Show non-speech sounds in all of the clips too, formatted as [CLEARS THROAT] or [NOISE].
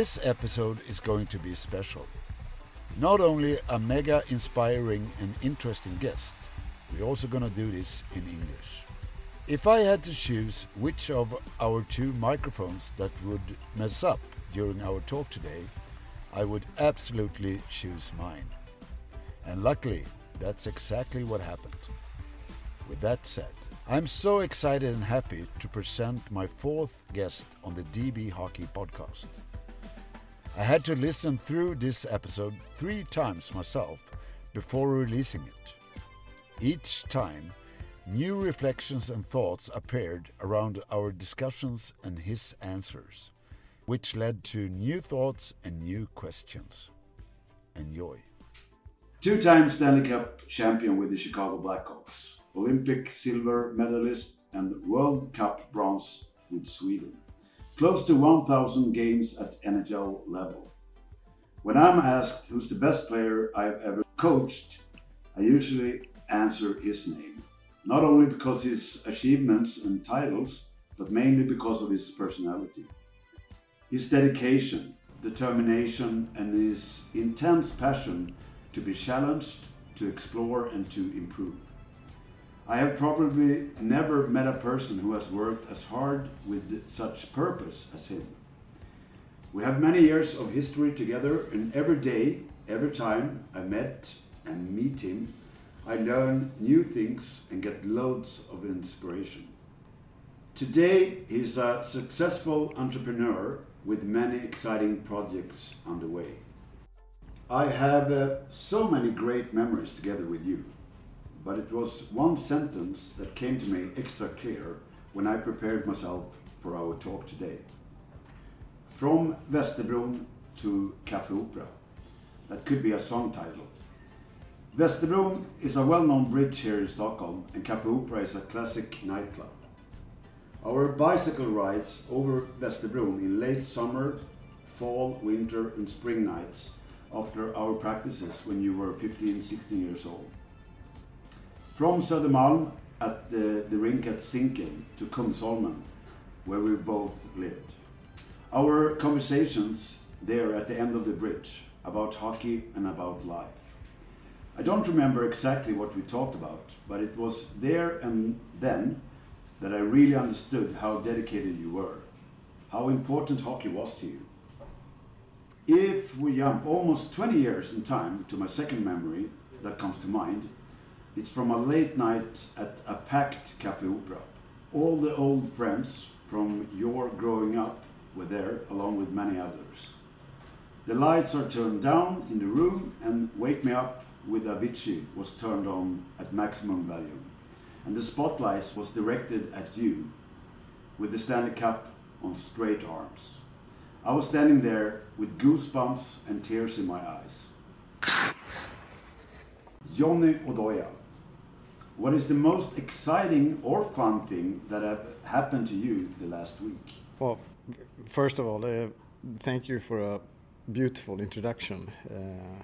This episode is going to be special. Not only a mega inspiring and interesting guest, we're also going to do this in English. If I had to choose which of our two microphones that would mess up during our talk today, I would absolutely choose mine. And luckily, that's exactly what happened. With that said, I'm so excited and happy to present my fourth guest on the DB Hockey podcast. I had to listen through this episode three times myself before releasing it. Each time, new reflections and thoughts appeared around our discussions and his answers, which led to new thoughts and new questions. Enjoy. Two time Stanley Cup champion with the Chicago Blackhawks. Olympic silver medalist and World Cup bronze with Sweden. Close to 1,000 games at NHL level. When I'm asked who's the best player I've ever coached, I usually answer his name. Not only because his achievements and titles, but mainly because of his personality. His dedication, determination, and his intense passion to be challenged, to explore, and to improve. I have probably never met a person who has worked as hard with such purpose as him. We have many years of history together, and every day, every time I met and meet him, I learn new things and get loads of inspiration. Today, he's a successful entrepreneur with many exciting projects underway. I have uh, so many great memories together with you but it was one sentence that came to me extra clear when I prepared myself for our talk today. From Västerbron to Café Opera. That could be a song title. Västerbron is a well-known bridge here in Stockholm and Café Opera is a classic nightclub. Our bicycle rides over Västerbron in late summer, fall, winter and spring nights after our practices when you were 15, 16 years old. From Södermalm at the, the rink at Zinken to Kungsholmen, where we both lived. Our conversations there at the end of the bridge about hockey and about life. I don't remember exactly what we talked about, but it was there and then that I really understood how dedicated you were, how important hockey was to you. If we jump almost 20 years in time to my second memory that comes to mind, it's from a late night at a packed Café Opera. All the old friends from your growing up were there, along with many others. The lights are turned down in the room, and Wake Me Up with Avicii was turned on at maximum volume. And the spotlight was directed at you, with the Stanley Cup on straight arms. I was standing there with goosebumps and tears in my eyes. Johnny Oduya what is the most exciting or fun thing that have happened to you the last week? Well, first of all, uh, thank you for a beautiful introduction. Uh,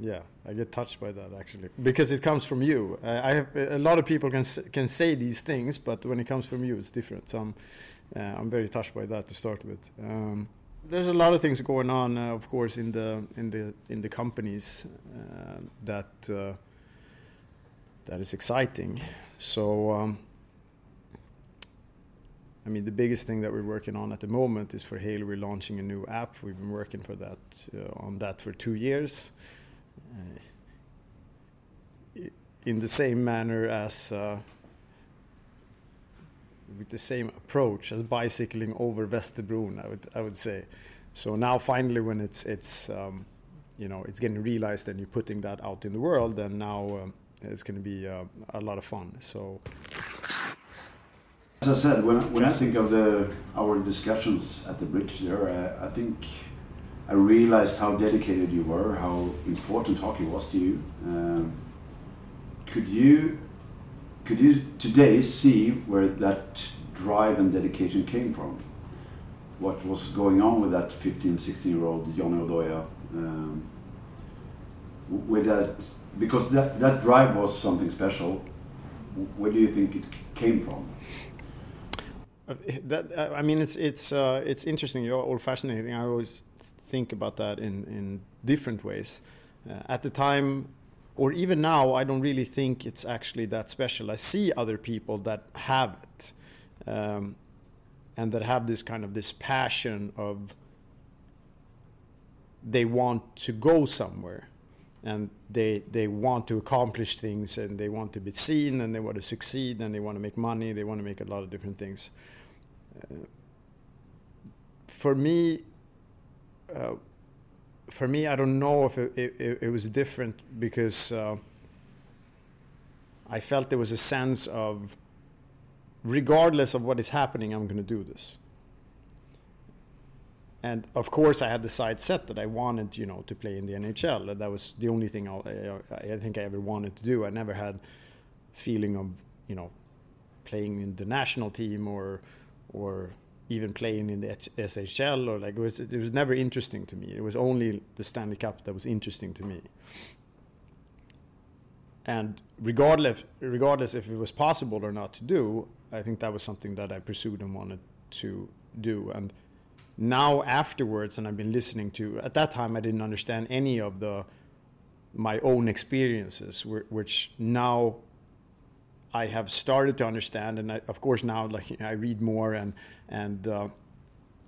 yeah, I get touched by that actually because it comes from you. Uh, I have a lot of people can can say these things, but when it comes from you, it's different. So I'm uh, I'm very touched by that to start with. Um, there's a lot of things going on, uh, of course, in the in the in the companies uh, that uh, that is exciting. So, um, I mean, the biggest thing that we're working on at the moment is for Hale. We're launching a new app. We've been working for that uh, on that for two years. Uh, in the same manner as with the same approach as bicycling over Västerbron, I would I would say. So now finally, when it's it's um, you know it's getting realized and you're putting that out in the world, then now um, it's going to be uh, a lot of fun. So. As I said, when, when I think of the our discussions at the bridge there, I, I think I realized how dedicated you were, how important hockey was to you. Um, could you could you today see where that drive and dedication came from? What was going on with that 15, 16 year old Johnny Oduya? Um, with that, because that, that drive was something special. Where do you think it came from? that uh, I mean, it's it's uh, it's interesting. You're all fascinating. I always think about that in in different ways. Uh, at the time, or even now, I don't really think it's actually that special. I see other people that have it, um, and that have this kind of this passion of they want to go somewhere. And they they want to accomplish things and they want to be seen and they want to succeed and they want to make money they want to make a lot of different things. Uh, for me uh, for me i don't know if it, it, it was different because uh, i felt there was a sense of regardless of what is happening i'm going to do this and of course I had the side set that I wanted, you know, to play in the NHL. That was the only thing I, I, think I ever wanted to do. I never had feeling of, you know, playing in the national team or or even playing in the SHL or like it was it was never interesting to me. It was only the Stanley Cup that was interesting to me. And regardless regardless if it was possible or not to do, I think that was something that I pursued and wanted to do. And now afterwards and i've been listening to at that time i didn't understand any of the my own experiences which now i have started to understand. And I, of course now like i read more and and uh,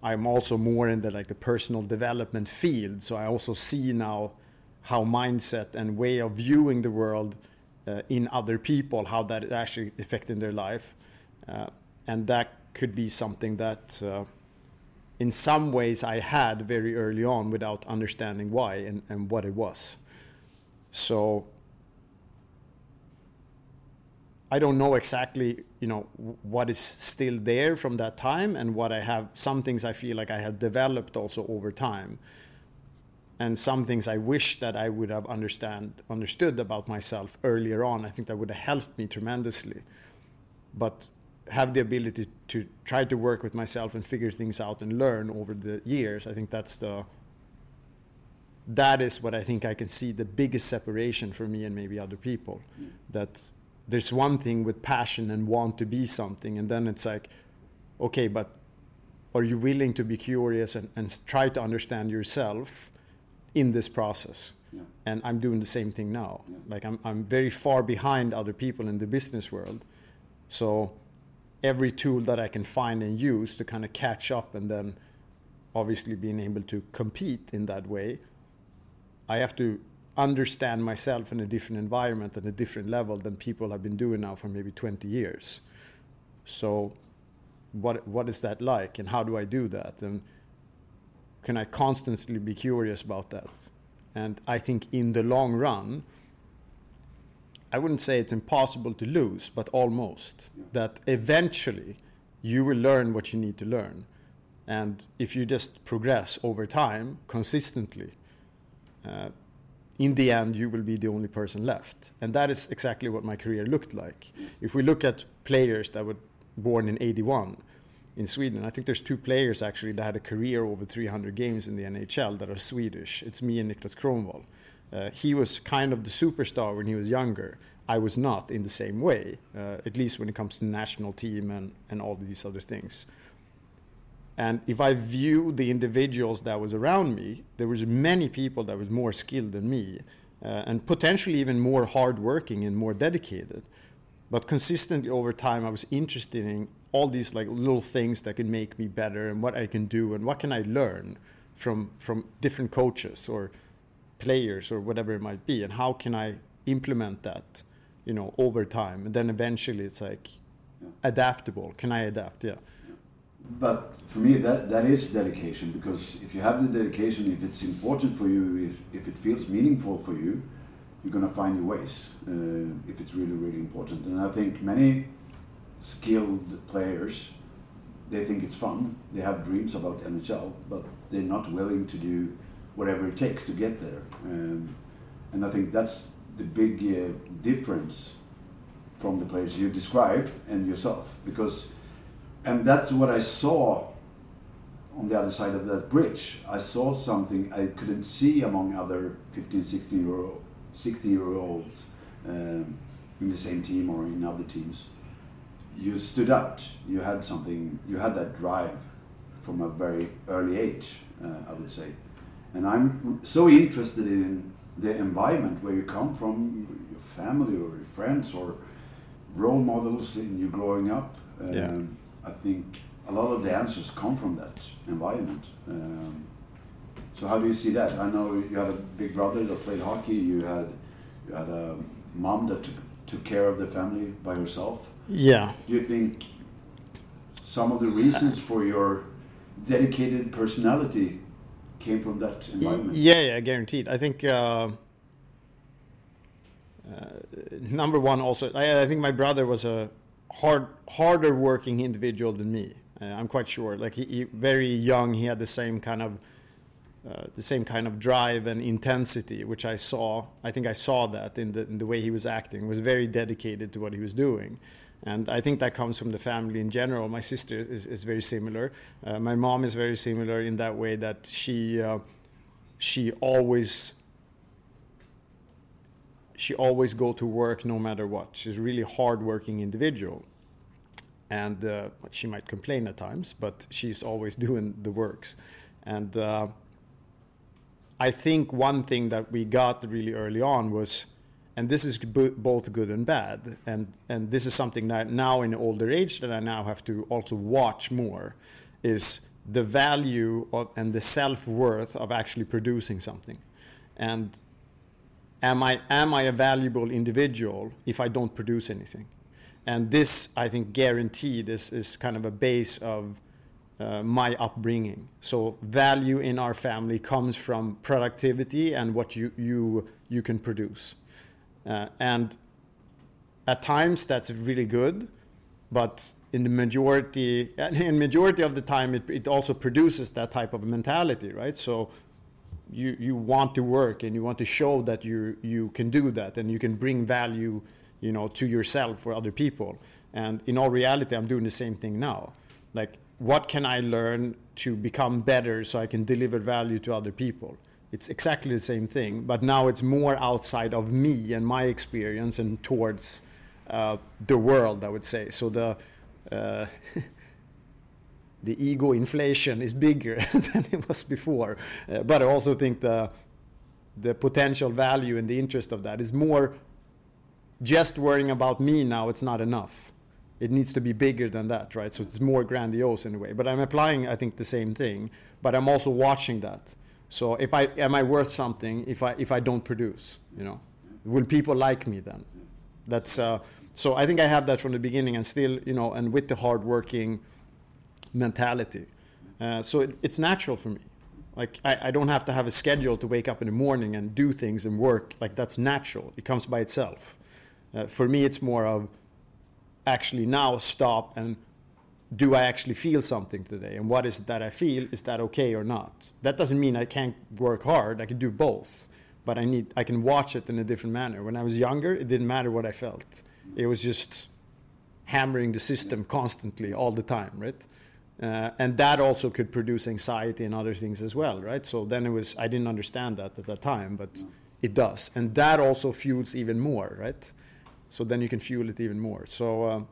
i'm also more in the like the personal development field. So i also see now how mindset and way of viewing the world uh, in other people how that actually affecting their life and that could be something that uh, in some ways I had very early on without understanding why and, and what it was. So I don't know exactly, you know, what is still there from that time and what I have. Some things I feel like I have developed also over time, and some things I wish that I would have understand understood about myself earlier on. I think that would have helped me tremendously. But have the ability to try to work with myself and figure things out and learn over the years i think that's the that is what i think i can see the biggest separation for me and maybe other people mm. that there's one thing with passion and want to be something and then it's like okay but are you willing to be curious and, and try to understand yourself in this process yeah. and i'm doing the same thing now yeah. like I'm, I'm very far behind other people in the business world so every tool that I can find and use to kind of catch up and then obviously being able to compete in that way, I have to understand myself in a different environment and a different level than people have been doing now for maybe 20 years. So what what is that like and how do I do that and can I constantly be curious about that? And I think in the long run, I wouldn't say it's impossible to lose, but almost. Yeah. That eventually you will learn what you need to learn. And if you just progress over time, consistently, uh, in the end, you will be the only person left. And that is exactly what my career looked like. If we look at players that were born in 81 in Sweden, I think there's two players actually that had a career over 300 games in the NHL that are Swedish. It's me and Niklas Kronwall. Uh, he was kind of the superstar when he was younger. I was not in the same way, uh, at least when it comes to national team and, and all these other things. And if I view the individuals that was around me, there was many people that was more skilled than me, uh, and potentially even more hardworking and more dedicated. But consistently over time, I was interested in all these like little things that can make me better, and what I can do, and what can I learn from from different coaches or players or whatever it might be, and how can I implement that, you know, over time, and then eventually it's like yeah. adaptable. Can I adapt? Yeah. But for me, that that is dedication because if you have the dedication, if it's important for you, if, if it feels meaningful for you, you're gonna find your ways. Uh, if it's really really important, and I think many skilled players they think it's fun. They have dreams about NHL, but they're not willing to do whatever it takes to get there. Um, and I think that's the big uh, difference from the players you describe and yourself. Because, and that's what I saw on the other side of that bridge. I saw something I couldn't see among other 15, 16 year, old, 16 year olds um, in the same team or in other teams. you stood out. You had something. You had that drive from a very early age, uh, I would say. And I'm so interested in the environment where you come from, your family or your friends or role models in you growing up. Um, Yeah. I think a lot of the answers come from that environment. Um, so how do you see that? I know you had a big brother that played hockey. You had you had a mom that took, took care of the family by herself. Yeah. Do you think some of the reasons for your dedicated personality came from that environment? Yeah, yeah, guaranteed. I think uh, uh, number one, also, I, I think my brother was a hard, harder working individual than me. Uh, I'm quite sure. Like he, he, very young, he had the same kind of uh, the same kind of drive and intensity, which I saw. I think I saw that in the in the way he was acting. Was very dedicated to what he was doing. And I think that comes from the family in general. My sister is, is very similar. Uh, my mom is very similar in that way that she uh, she always she always go to work no matter what. She's a really hardworking individual, and uh, she might complain at times, but she's always doing the works. And uh, I think one thing that we got really early on was and this is both good and bad. And and this is something that now in older age that i now have to also watch more is the value of, and the self-worth of actually producing something. And am i am i a valuable individual if i don't produce anything? And this i think guaranteed is, is kind of a base of uh, my upbringing. So value in our family comes from productivity and what you you you can produce uh, and at times that's really good, but in the majority, [LAUGHS] in majority of the time, it, it also produces that type of mentality, right? So you you want to work and you want to show that you you can do that and you can bring value, you know, to yourself or other people. And in all reality, I'm doing the same thing now. Like, what can I learn to become better so I can deliver value to other people? It's exactly the same thing, but now it's more outside of me and my experience and towards uh, the world, I would say. So the uh, [LAUGHS] the ego inflation is bigger [LAUGHS] than it was before, uh, but I also think the the potential value and the interest of that is more. Just worrying about me now, it's not enough. It needs to be bigger than that, right? So it's more grandiose in a way. But I'm applying, I think, the same thing. But I'm also watching that. So if I am I worth something if I if I don't produce, you know, will people like me then? That's uh, so I think I have that from the beginning and still, you know, and with the hardworking mentality. Uh, so it, it's natural for me. Like I, I don't have to have a schedule to wake up in the morning and do things and work. Like that's natural. It comes by itself. Uh, for me, it's more of actually now stop and do I actually feel something today? And what is it that I feel? Is that okay or not? That doesn't mean I can't work hard. I can do both, but I need I can watch it in a different manner. When I was younger, it didn't matter what I felt. It was just hammering the system constantly all the time, right? Uh, and that also could produce anxiety and other things as well, right? So then it was I didn't understand that at that time, but it does, and that also fuels even more, right? So then you can fuel it even more. So. Um,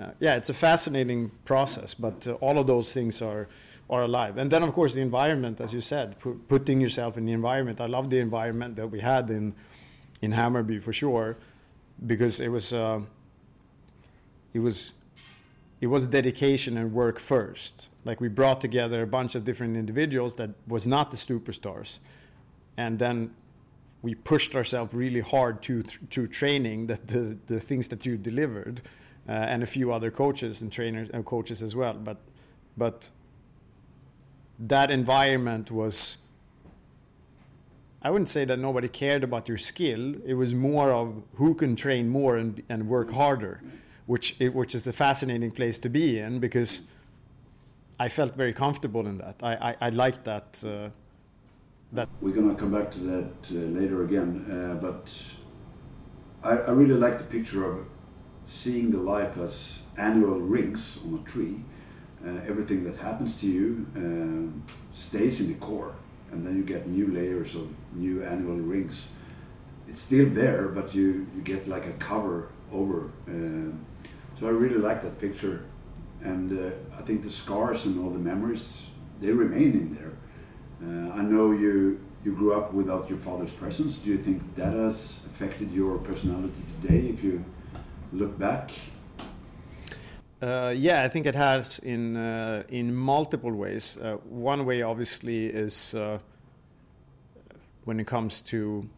uh, yeah, it's a fascinating process, but uh, all of those things are are alive. And then, of course, the environment, as you said, pu- putting yourself in the environment. I love the environment that we had in in Hammarby for sure, because it was uh, it was it was dedication and work first. Like we brought together a bunch of different individuals that was not the superstars, and then we pushed ourselves really hard to to training that the the things that you delivered uh, and a few other coaches and trainers and coaches as well. But but that environment was I wouldn't say that nobody cared about your skill. It was more of who can train more and and work harder, which it, which is a fascinating place to be in because I felt very comfortable in that. I I, I liked that. Uh, that We're gonna come back to that uh, later again, uh, but I, I really like the picture of seeing the life as annual rings on a tree. Uh, everything that happens to you um, stays in the core, and then you get new layers of new annual rings. It's still there, but you, you get like a cover over. So So I really like that picture, and uh, I think the scars and all the memories they remain in there. Uh, I know you you grew up without your father's presence. Do you think that has affected your personality today? If you look back. Uh, yeah, I think it has in uh, in multiple ways. Uh, one way, obviously, is uh, when it comes to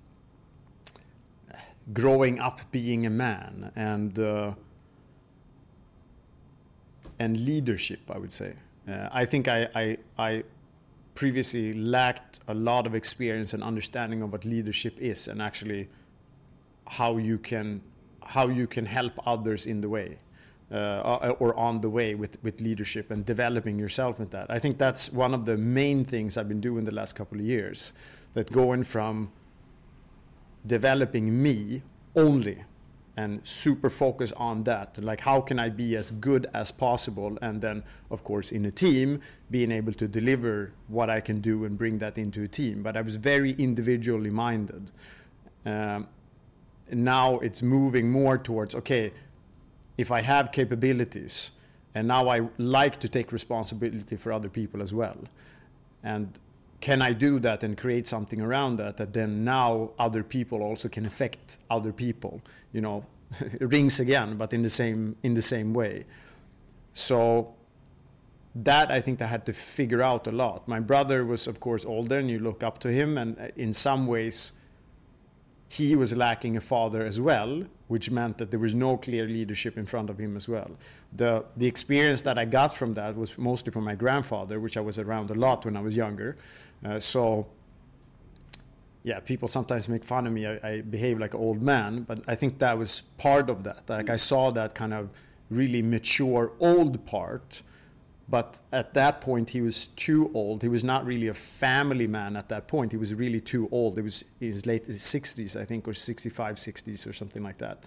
growing up being a man and uh, and leadership. I would say. Uh, I think I, I, I previously lacked a lot of experience and understanding of what leadership is and actually how you can how you can help others in the way uh, or on the way with, with leadership and developing yourself in that. I think that's one of the main things I've been doing the last couple of years. That going from developing me only and super focus on that like how can i be as good as possible and then of course in a team being able to deliver what i can do and bring that into a team but i was very individually minded um, now it's moving more towards okay if i have capabilities and now i like to take responsibility for other people as well and can I do that and create something around that that then now other people also can affect other people? You know, [LAUGHS] rings again, but in the same in the same way. So that I think I had to figure out a lot. My brother was of course older, and you look up to him, and uh, in some ways he was lacking a father as well, which meant that there was no clear leadership in front of him as well. The, the experience that I got from that was mostly from my grandfather, which I was around a lot when I was younger. Uh, so, yeah, people sometimes make fun of me. I, I, behave like an old man, but I think that was part of that. Like I saw that kind of really mature old part, but at that point he was too old. He was not really a family man at that point. He was really too old. It was in his late 60s, I think, or 65, 60s, or something like that.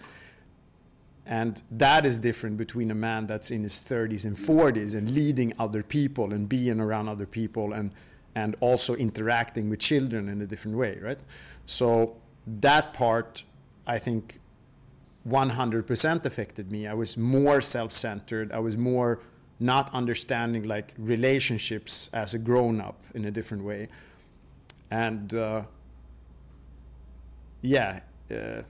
And that is different between a man that's in his 30s and 40s and leading other people and being around other people and and also interacting with children in a different way, right? So that part, I think, 100% affected me. I was more self-centered. I was more not understanding like relationships as a grown-up in a different way, and uh, yeah. Uh,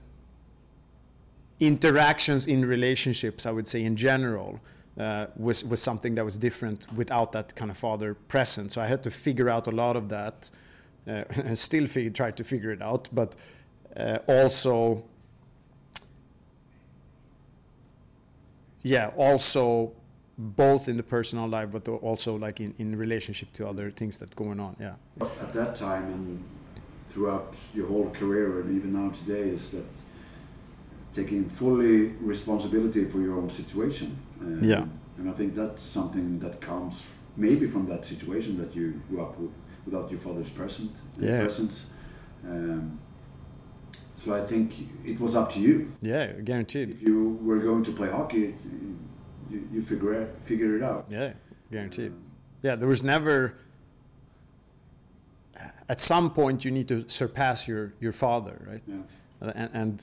interactions in relationships, I would say in general, uh, was was something that was different without that kind of father present. So I had to figure out a lot of that, uh, [LAUGHS] and still figure, try to figure it out. But uh, also, yeah, also both in the personal life, but also like in, in relationship to other things that going on. Yeah. At that time and throughout your whole career, and even now today, is that taking fully responsibility for your own situation. Um, yeah. And I think that's something that comes maybe from that situation that you grew up with without your father's present yeah. presence. Um, so I think it was up to you. Yeah, guaranteed. If you were going to play hockey, you, you figure it, figure it out. Yeah, guaranteed. Um, yeah, there was never. At some point, you need to surpass your your father, right? Yeah. And, and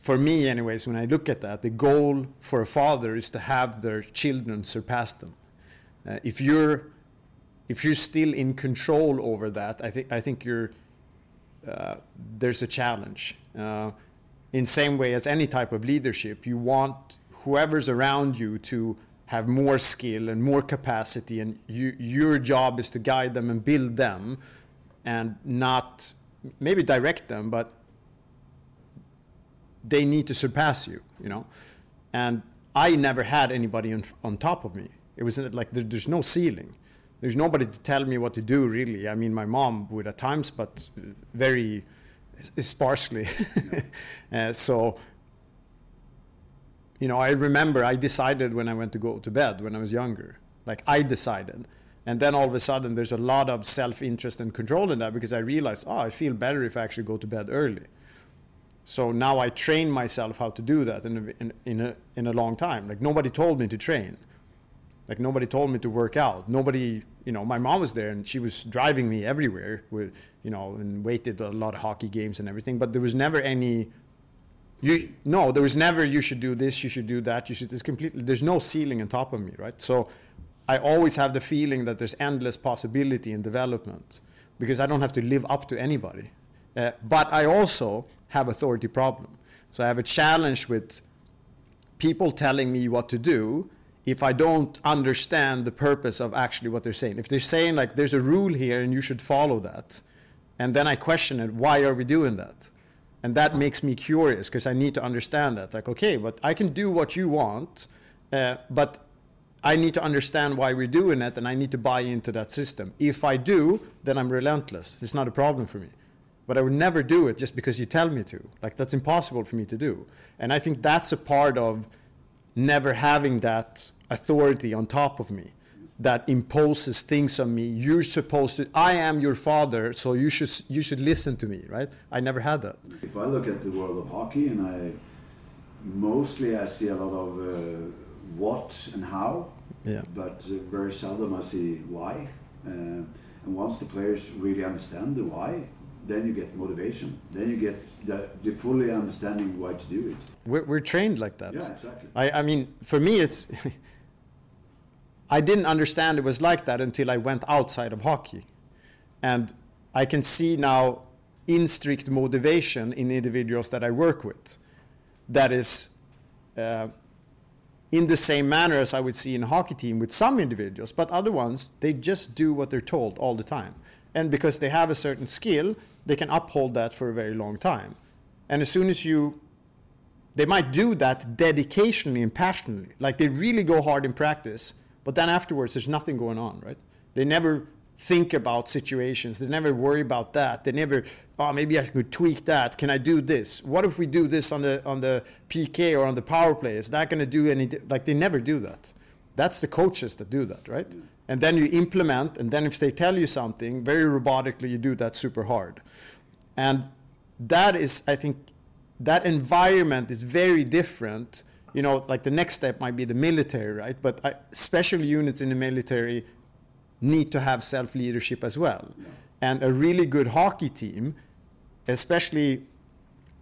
for me anyways when i look at that the goal for a father is to have their children surpass them uh, if you're if you're still in control over that i think i think you're uh, there's a challenge uh, in same way as any type of leadership you want whoever's around you to have more skill and more capacity and you, your job is to guide them and build them and not maybe direct them but they need to surpass you, you know. And I never had anybody on, on top of me. It was like there, there's no ceiling. There's nobody to tell me what to do, really. I mean, my mom would at times, but very sparsely. [LAUGHS] uh, so, you know, I remember I decided when I went to go to bed when I was younger. Like, I decided. And then all of a sudden, there's a lot of self interest and control in that because I realized, oh, I feel better if I actually go to bed early. So now I train myself how to do that in a, in, in, a, in a long time. Like nobody told me to train. Like nobody told me to work out. Nobody, you know, my mom was there and she was driving me everywhere with, you know, and waited a lot of hockey games and everything. But there was never any You no, there was never you should do this, you should do that, you should. There's completely. There's no ceiling on top of me, right? So, I always have the feeling that there's endless possibility in development because I don't have to live up to anybody. Uh, but I also have authority problem. So I have a challenge with people telling me what to do if I don't understand the purpose of actually what they're saying. If they're saying like there's a rule here and you should follow that, and then I question it, why are we doing that? And that makes me curious because I need to understand that. Like, okay, but I can do what you want, uh, but I need to understand why we're doing it and I need to buy into that system. If I do, then I'm relentless. It's not a problem for me. But I would never do it just because you tell me to. Like, that's impossible for me to do. And I think that's a part of never having that authority on top of me that imposes things on me. You're supposed to. I am your father, so you should you should listen to me, right? I never had that. If I look at the world of hockey, and I mostly I see a lot of uh, what and how, Yeah. but uh, very seldom I see why. Uh, and once the players really understand the why, then you get motivation. Then you get the, the fully understanding why to do it. We're, we're trained like that. Yeah, exactly. I, I mean, for me, it's. [LAUGHS] I didn't understand it was like that until I went outside of hockey. And I can see now in strict motivation in individuals that I work with that is uh, in the same manner as I would see in a hockey team with some individuals, but other ones, they just do what they're told all the time. And because they have a certain skill, they can uphold that for a very long time. And as soon as you they might do that dedicationally and passionately. Like they really go hard in practice, but then afterwards there's nothing going on, right? They never think about situations. They never worry about that. They never, oh, maybe I could tweak that. Can I do this? What if we do this on the on the PK or on the power play? Is that going to do any? Like they never do that. That's the coaches that do that, right? And then you implement, and then if they tell you something very robotically, you do that super hard. And that is, I think, that environment is very different. You know, like the next step might be the military, right? But I, special units in the military need to have self leadership as well. And a really good hockey team, especially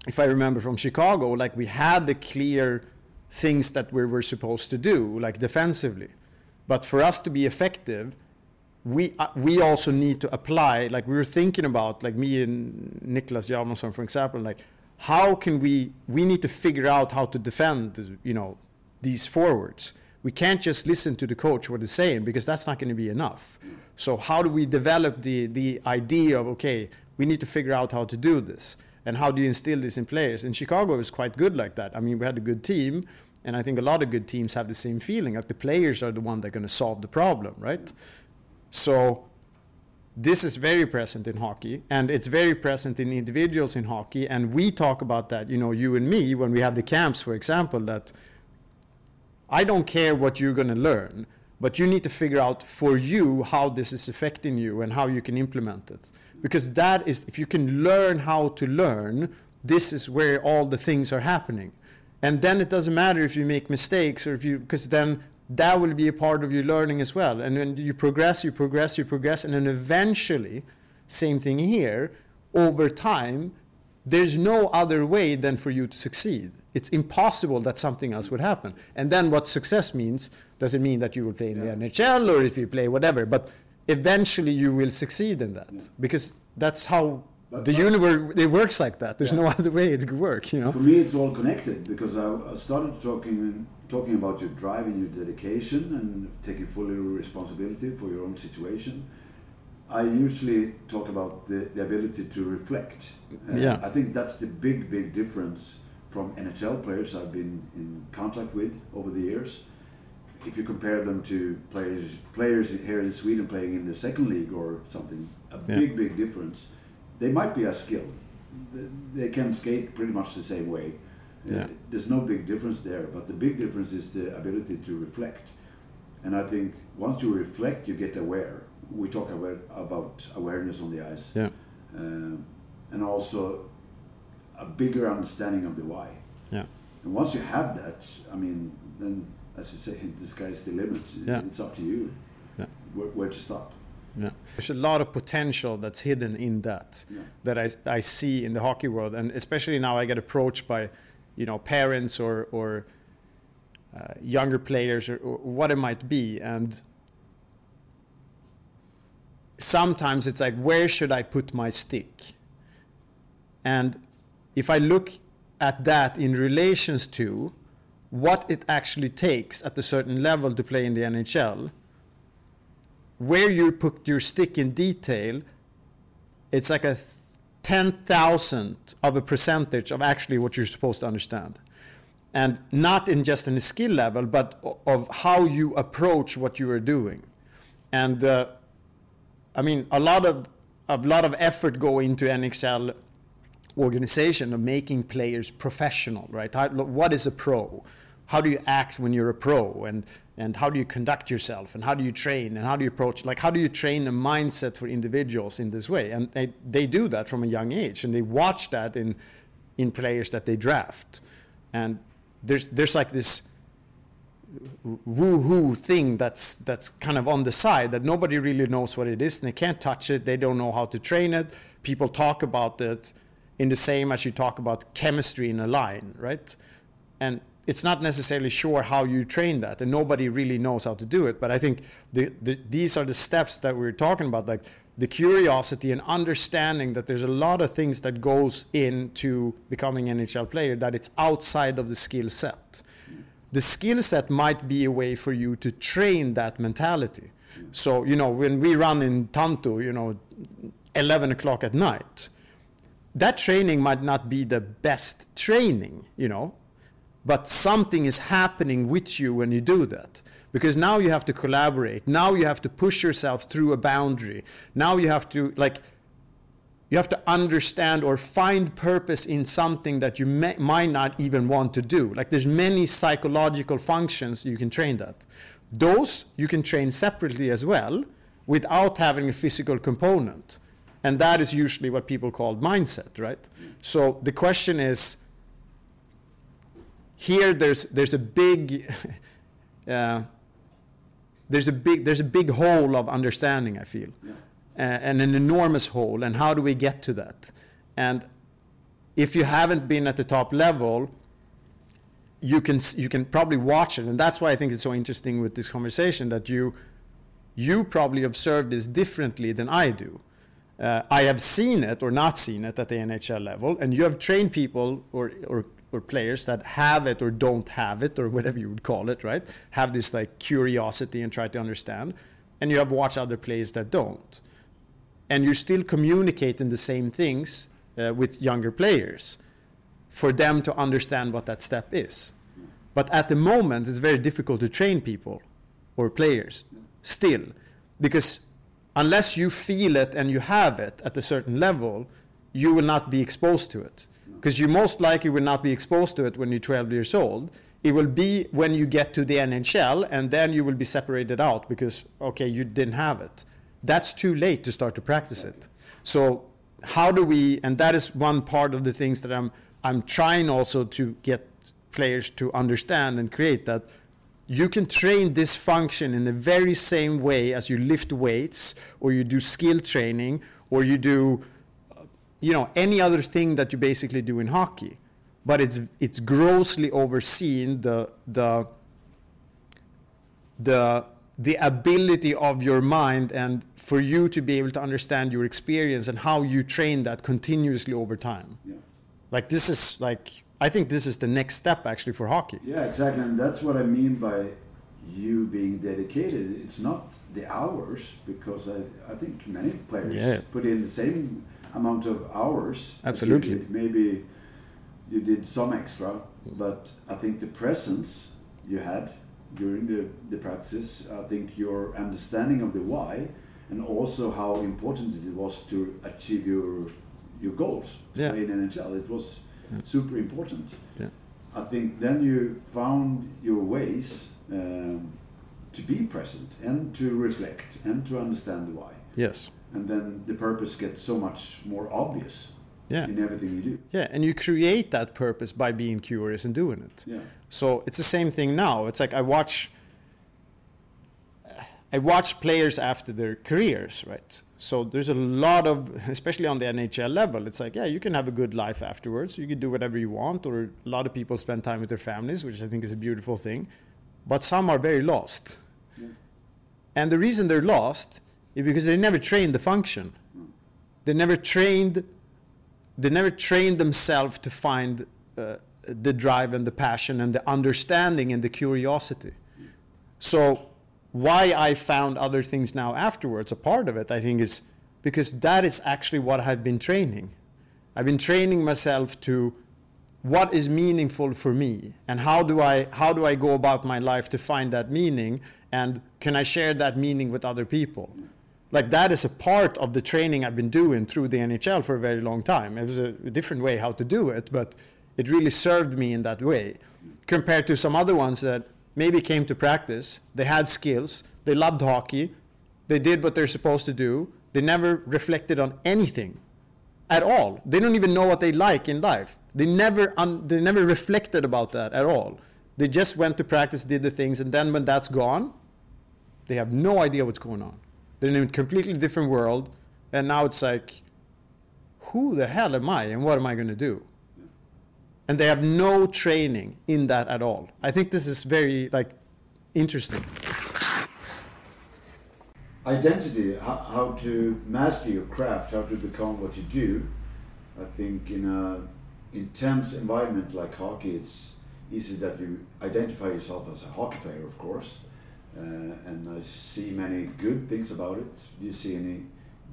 if I remember from Chicago, like we had the clear things that we were supposed to do, like defensively. But for us to be effective, we uh, we also need to apply. Like we were thinking about, like me and Niklas Hjalmarsson, for example, like how can we? We need to figure out how to defend, you know, these forwards. We can't just listen to the coach what he's saying because that's not going to be enough. So how do we develop the the idea of okay, we need to figure out how to do this, and how do you instill this in players? And Chicago was quite good like that. I mean, we had a good team, and I think a lot of good teams have the same feeling that the players are the one that are going to solve the problem, right? So this is very present in hockey and it's very present in individuals in hockey and we talk about that you know you and me when we have the camps for example that i don't care what you're going to learn but you need to figure out for you how this is affecting you and how you can implement it. Because that is if you can learn how to learn this is where all the things are happening. And then it doesn't matter if you make mistakes or if you because then that will be a part of your learning as well. And then you progress, you progress, you progress, and then eventually, same thing here, over time, there's no other way than for you to succeed. It's impossible that something else would happen. And then what success means doesn't mean that you will play in Yeah. the NHL or if you play whatever, but eventually you will succeed in that because that's how But- the universe it works like that. There's Yeah. no other way it could work, you know. For me, it's all connected because I, I started talking talking about your drive and your dedication and taking full responsibility for your own situation. I usually talk about the, the ability to reflect. And Yeah. I think that's the big, big difference from NHL players I've been in contact with over the years. If you compare them to players players here in Sweden playing in the second league or something, a Yeah. big, big difference. They might be as skilled. They- can skate pretty much the same way. Uh, Yeah. There's no big difference there, but the big difference is the ability to reflect. And I think once you reflect, you get aware. We talk about, about awareness on the ice. Yeah. Um, and also a bigger understanding of the why. Yeah. And once you have that, I mean, then as you say, [LAUGHS] the sky's the limit. Yeah. It's up to you Yeah. where, where to stop. Yeah. There's a lot of potential that's hidden in that Yeah. that I, I see in the hockey world. And especially now I get approached by you know parents or or uh, younger players or, or what it might be and sometimes it's like where should i put my stick and if i look at that in relations to what it actually takes at a certain level to play in the nhl where you put your stick in detail it's like a ten thousandth of a percentage of actually what you're supposed to understand and not in just in a skill level, but of how you approach what you are doing. And uh, I mean, a lot of a lot of effort go into NHL organization of making players professional, right? How, what is a pro? How do you act when you're a pro? And and how do you conduct yourself? And how do you train? And how do you approach? Like, how do you train a mindset for individuals in this way? And they, they do that from a young age, and they watch that in in players that they draft. And there's there's like this woo-hoo thing that's that's kind of on the side that nobody really knows what it is and they can't touch it they don't know how to train it people talk about it in the same as you talk about chemistry in a line right and it's not necessarily sure how you train that and nobody really knows how to do it but i think the, the, these are the steps that we're talking about like the curiosity and understanding that there's a lot of things that goes into becoming an NHL player that it's outside of the skill set. The skill set might be a way for you to train that mentality. So, you know, when we run in Tanto, you know, 11 o'clock at night, that training might not be the best training, you know, but something is happening with you when you do that. Because now you have to collaborate. Now you have to push yourself through a boundary. Now you have to like you have to understand or find purpose in something that you may, might not even want to do. Like there's many psychological functions you can train that. Those you can train separately as well without having a physical component. And that is usually what people call mindset right? So the question is here there's there's a big [LAUGHS] uh, there's a big there's a big hole of understanding I feel, yeah. uh, and an enormous hole. And how do we get to that? And if you haven't been at the top level, you can you can probably watch it, and that's why I think it's so interesting with this conversation that you you probably observe this differently than I do. Uh, I have seen it or not seen it at the NHL level, and you have trained people or or or players that have it or don't have it or whatever you would call it, right? Have this like curiosity and try to understand. And you have watched other players that don't. And you're still communicating the same things uh, with younger players for them to understand what that step is. But at the moment, it's very difficult to train people or players still because unless you feel it and you have it at a certain level, you will not be exposed to it because you most likely will not be exposed to it when you're 12 years old. It will be when you get to the NHL, and then you will be separated out because, okay, you didn't have it. That's too late to start to practice it. So, how do we, and that is one part of the things that I'm, I'm trying also to get players to understand and create that you can train this function in the very same way as you lift weights or you do skill training or you do you know any other thing that you basically do in hockey but it's it's grossly overseen the the the the ability of your mind and for you to be able to understand your experience and how you train that continuously over time yeah. like this is like i think this is the next step actually for hockey yeah exactly and that's what i mean by you being dedicated it's not the hours because i, I think many players yeah. put in the same amount of hours. Absolutely. Maybe you did some extra, but I think the presence you had during the, the practice, I think your understanding of the why, and also how important it was to achieve your your goals yeah. in NHL. It was yeah. super important. Yeah. I think then you found your ways um, to be present and to reflect and to understand the why. Yes and then the purpose gets so much more obvious yeah. in everything you do. Yeah, and you create that purpose by being curious and doing it. Yeah. So it's the same thing now. It's like I watch uh, I watch players after their careers, right? So there's a lot of, [LAUGHS] especially on the NHL level, it's like, yeah, you can have a good life afterwards. You can do whatever you want, or a lot of people spend time with their families, which I think is a beautiful thing. But some are very lost. Yeah. And the reason they're lost because they never trained the function. They never trained, they never trained themselves to find uh, the drive and the passion and the understanding and the curiosity. So why I found other things now afterwards, a part of it, I think, is because that is actually what I've been training. I've been training myself to what is meaningful for me and how do I how do I go about my life to find that meaning and can I share that meaning with other people? Like that is a part of the training I've been doing through the NHL for a very long time. It was a, different way how to do it, but it really served me in that way compared to some other ones that maybe came to practice, they had skills, they loved hockey, they did what they're supposed to do, they never reflected on anything at all. They don't even know what they like in life. They never, un- they never reflected about that at all. They just went to practice, did the things, and then when that's gone, they have no idea what's going on. They're in a completely different world, and now it's like, who the hell am I, and what am I going to do? and they have no training in that at all. I think this is very like interesting. Identity, how, how to master your craft, how to become what you do. I think in a intense environment like hockey, it's easy that you identify yourself as a hockey player, of course. Uh, and I see many good things about it. Do you see any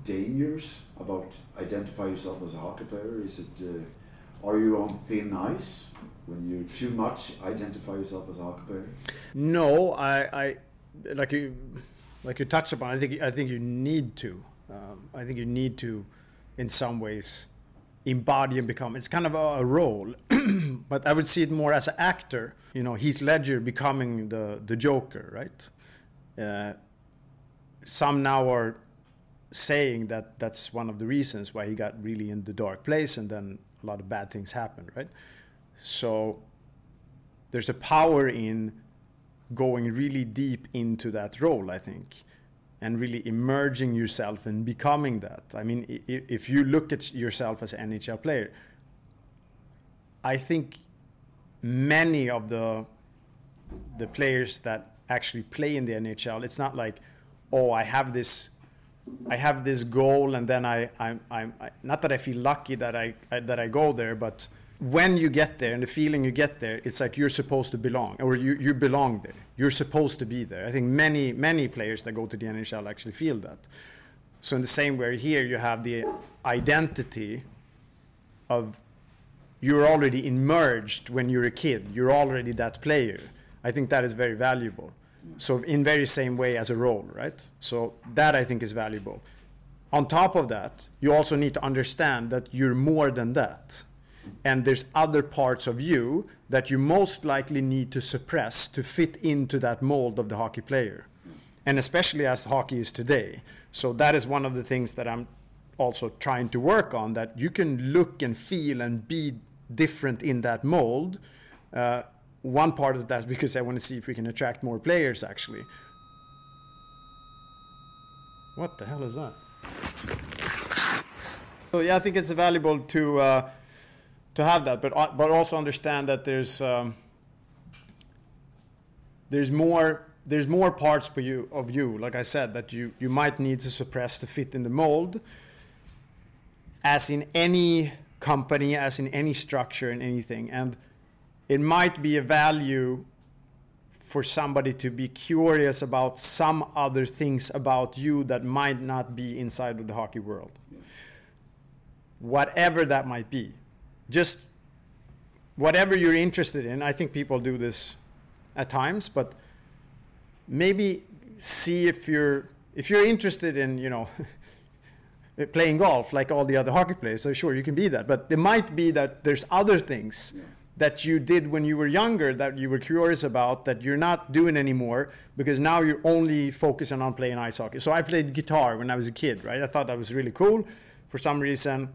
dangers about identify yourself as a hockey player? Is it uh, are you on thin ice when you too much identify yourself as a hockey player? No, I, I like you, like you touched upon. I think I think you need to. Um, I think you need to, in some ways, embody and become. It's kind of a, a role, [CLEARS THROAT] but I would see it more as an actor. You know, Heath Ledger becoming the the Joker, right? Uh, some now are saying that that's one of the reasons why he got really in the dark place and then a lot of bad things happen, right? So there's a power in going really deep into that role, I think, and really emerging yourself and becoming that. I mean, if you look at yourself as an NHL player, I think many of the the players that actually play in the NHL, it's not like, oh, I have this I have this goal, and then I, I, I, I not that I feel lucky that I, I, that I go there, but when you get there and the feeling you get there, it's like you're supposed to belong, or you, you belong there. You're supposed to be there. I think many many players that go to the NHL actually feel that. So in the same way here, you have the identity of you're already immersed when you're a kid. You're already that player. I think that is very valuable. So in very same way as a role, right? So that I think is valuable. On top of that, you also need to understand that you're more than that. And there's other parts of you that you most likely need to suppress to fit into that mold of the hockey player. And especially as hockey is today. So that is one of the things that I'm also trying to work on that you can look and feel and be different in that mold. Uh, one part of that because I want to see if we can attract more players actually. What the hell is that? So yeah, I think it's valuable to uh, to have that, but uh, but also understand that there's um, there's more there's more parts for you of you, like I said, that you you might need to suppress to fit in the mold. As in any company, as in any structure, in anything, and it might be a value for somebody to be curious about some other things about you that might not be inside of the hockey world. Whatever that might be. Just whatever you're interested in. I think people do this at times, but maybe see if you're if you're interested in, you know, [LAUGHS] playing golf like all the other hockey players, so sure you can be that. But it might be that there's other things yeah that you did when you were younger that you were curious about that you're not doing anymore because now you're only focusing on playing ice hockey. So I played guitar when I was a kid, right? I thought that was really cool. For some reason,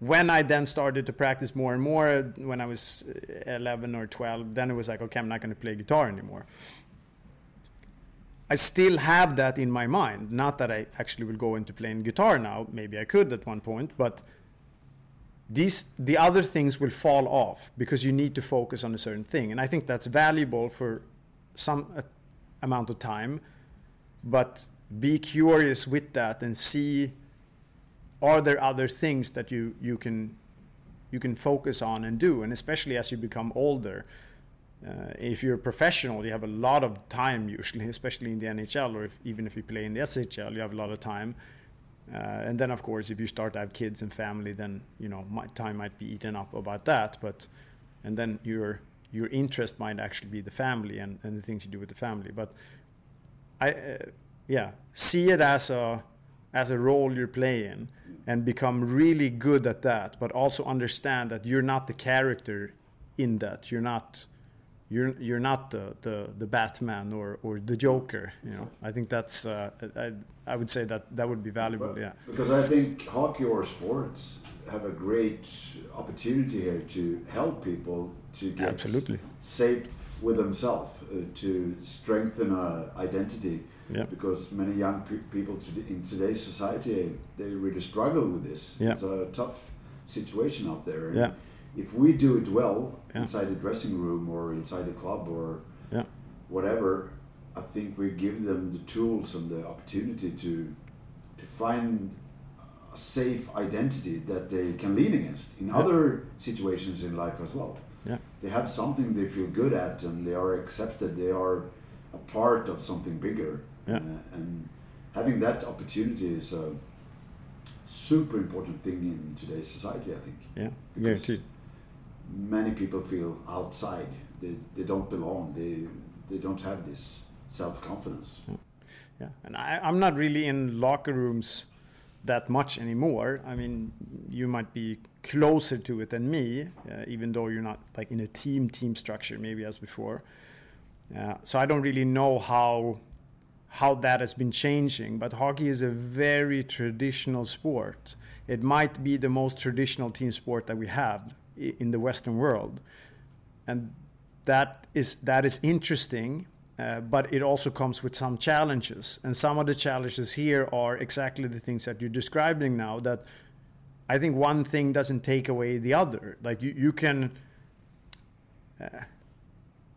when I then started to practice more and more when I was 11 or 12, then it was like, okay, I'm not going to play guitar anymore. I still have that in my mind. Not that I actually will go into playing guitar now. Maybe I could at one point, but these the other things will fall off because you need to focus on a certain thing, and I think that's valuable for some uh, amount of time. But be curious with that and see are there other things that you you can you can focus on and do, and especially as you become older uh, if you're a professional, you have a lot of time usually, [LAUGHS] especially in the NHL, or if, even if you play in the SHL, you have a lot of time. Uh, and then, of course, if you start to have kids and family, then you know my time might be eaten up about that. But and then your your interest might actually be the family and, and the things you do with the family. But I, uh, yeah, see it as a as a role you're playing and become really good at that. But also understand that you're not the character in that. You're not you're you're not the, the, the Batman or, or the Joker. You know, I think that's uh, I, I would say that that would be valuable. But, yeah, because I think hockey or sports have a great opportunity here to help people to get absolutely safe with themselves, uh, to strengthen a identity. Yeah. Because many young pe people in today's society eh, they really struggle with this. Yeah. It's a tough situation out there. Yeah if we do it well inside the dressing room or inside the club or yeah. whatever, I think we give them the tools and the opportunity to to find a safe identity that they can lean against in other situations in life as well. Yeah. They have something they feel good at and they are accepted. They are a part of something bigger. Yeah. Uh, and having that opportunity is a super important thing in today's society, I think. Yeah, because guaranteed many people feel outside. They, they don't belong. They, they don't have this self confidence. Yeah. yeah. And I, I'm not really in locker rooms that much anymore. I mean, you might be closer to it than me, uh, even though you're not like in a team team structure maybe as before. Uh, so I don't really know how how that has been changing. But hockey is a very traditional sport. It might be the most traditional team sport that we have in the Western world, and that is that is interesting. Uh, but it also comes with some challenges, and some of the challenges here are exactly the things that you're describing now. That I think one thing doesn't take away the other. Like you, you can. Uh,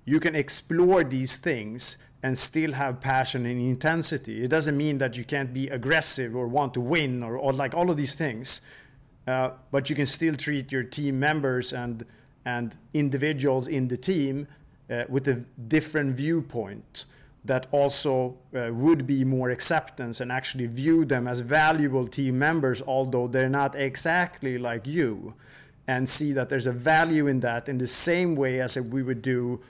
you can explore these things and still have passion and intensity. It doesn't mean that you can't be aggressive or want to win or, or like all of these things. Uh, but you can still treat your team members and and individuals in the team uh, with a different viewpoint that also uh, would be more acceptance and actually view them as valuable team members although they're not exactly like you and see that there's a value in that in the same way as we would do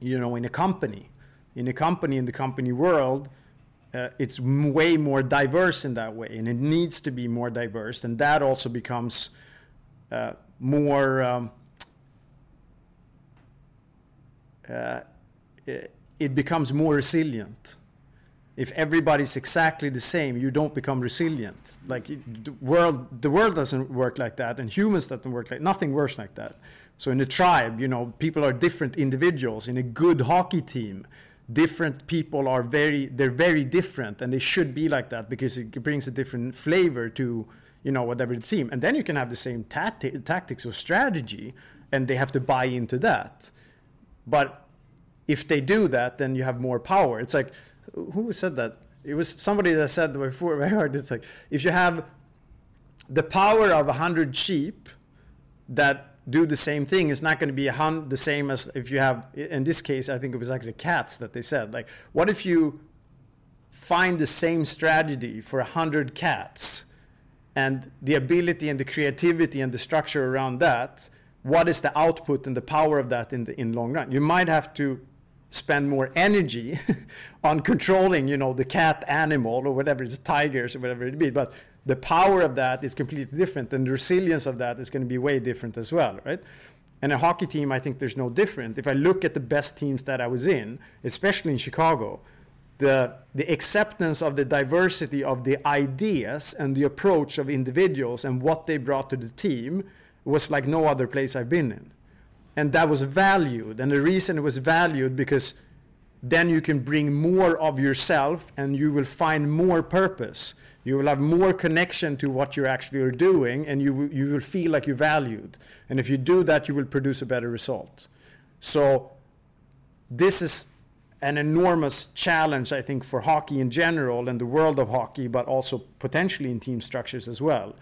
you know in a company in a company in the company world uh, it's way more diverse in that way, and it needs to be more diverse, and that also becomes uh, more. Um, uh, it, becomes more resilient. If everybody's exactly the same, you don't become resilient. Like it, the world, the world doesn't work like that, and humans doesn't work like nothing works like that. So in a tribe, you know, people are different individuals. In a good hockey team, different people are very they're very different and they should be like that because it brings a different flavor to you know whatever the team. And then you can have the same tacti- tactics or strategy and they have to buy into that. But if they do that then you have more power. It's like who said that? It was somebody that said before [LAUGHS] i heard it's like if you have the power of a hundred sheep that do the same thing it's not going to be hun- the same as if you have in this case i think it was actually cats that they said like what if you find the same strategy for a hundred cats and the ability and the creativity and the structure around that what is the output and the power of that in the in long run? You might have to spend more energy [LAUGHS] on controlling you know the cat animal or whatever it's tigers or whatever it be but the power of that is completely different and the resilience of that is going to be way different as well right and a hockey team i think there's no different if i look at the best teams that i was in especially in chicago the the acceptance of the diversity of the ideas and the approach of individuals and what they brought to the team was like no other place i've been in and that was valued and the reason it was valued because then you can bring more of yourself and you will find more purpose. You will have more connection to what you actually are doing and you, you will feel like you're valued. And if you do that, you will produce a better result. So, this is an enormous challenge, I think, for hockey in general and the world of hockey, but also potentially in team structures as well.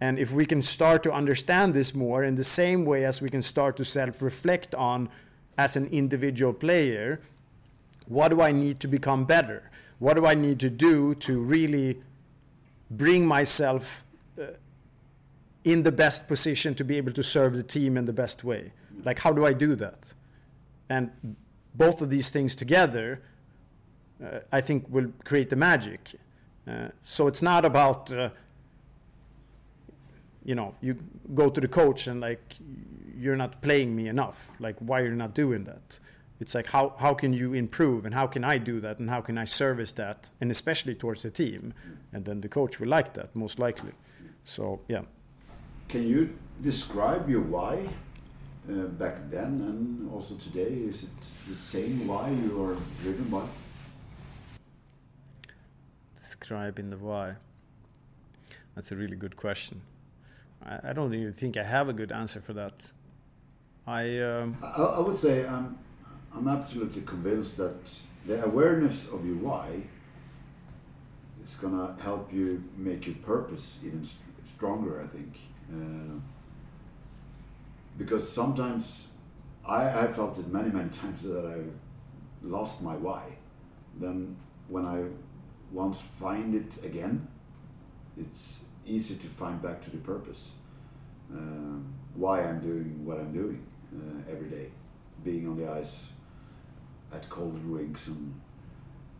And if we can start to understand this more in the same way as we can start to self reflect on as an individual player, what do I need to become better? What do I need to do to really bring myself uh, in the best position to be able to serve the team in the best way? Like, how do I do that? And both of these things together, uh, I think, will create the magic. Uh, so it's not about, uh, you know, you go to the coach and like, you're not playing me enough. Like, why are you're not doing that? It's like, how, how can you improve and how can I do that and how can I service that? And especially towards the team. And then the coach will like that, most likely. So, yeah. Can you describe your why? uh, back then and also today? Is it the same why you are driven by? Describing the why. That's a really good question. I, I don't even think I have a good answer for that. I, um, I, I would say I'm, I'm absolutely convinced that the awareness of your why is going to help you make your purpose even st stronger, I think. Uh, because sometimes I, I felt it many, many times that I lost my why. Then when I once find it again, it's easy to find back to the purpose. Um, why I'm doing what I'm doing uh, every day, being on the ice at cold rinks and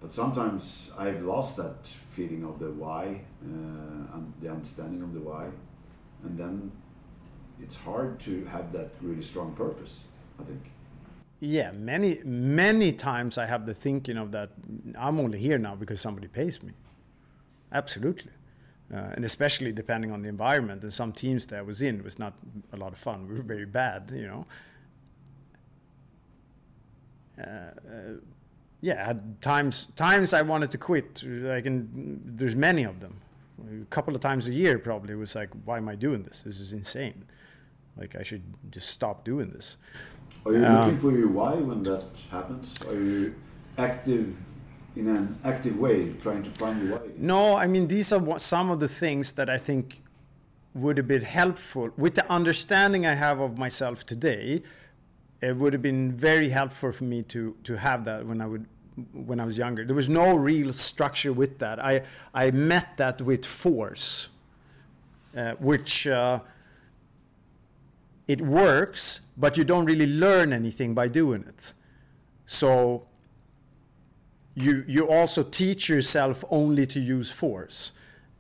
but sometimes I've lost that feeling of the why uh, and the understanding of the why, and then it's hard to have that really strong purpose. I think. Yeah, many many times I have the thinking of that I'm only here now because somebody pays me. Absolutely. Uh, and especially depending on the environment. And some teams that I was in was not a lot of fun. We were very bad, you know. Uh, uh, yeah, times times I wanted to quit. I can. There's many of them. A couple of times a year, probably was like, why am I doing this? This is insane. Like I should just stop doing this. Are you um, looking for your why when that happens? Are you active in an active way trying to find your why? No, I mean these are some of the things that I think would have been helpful with the understanding I have of myself today. It would have been very helpful for me to to have that when I would when I was younger. There was no real structure with that. I I met that with force, uh, which. Uh, it works, but you don't really learn anything by doing it. So you you also teach yourself only to use force.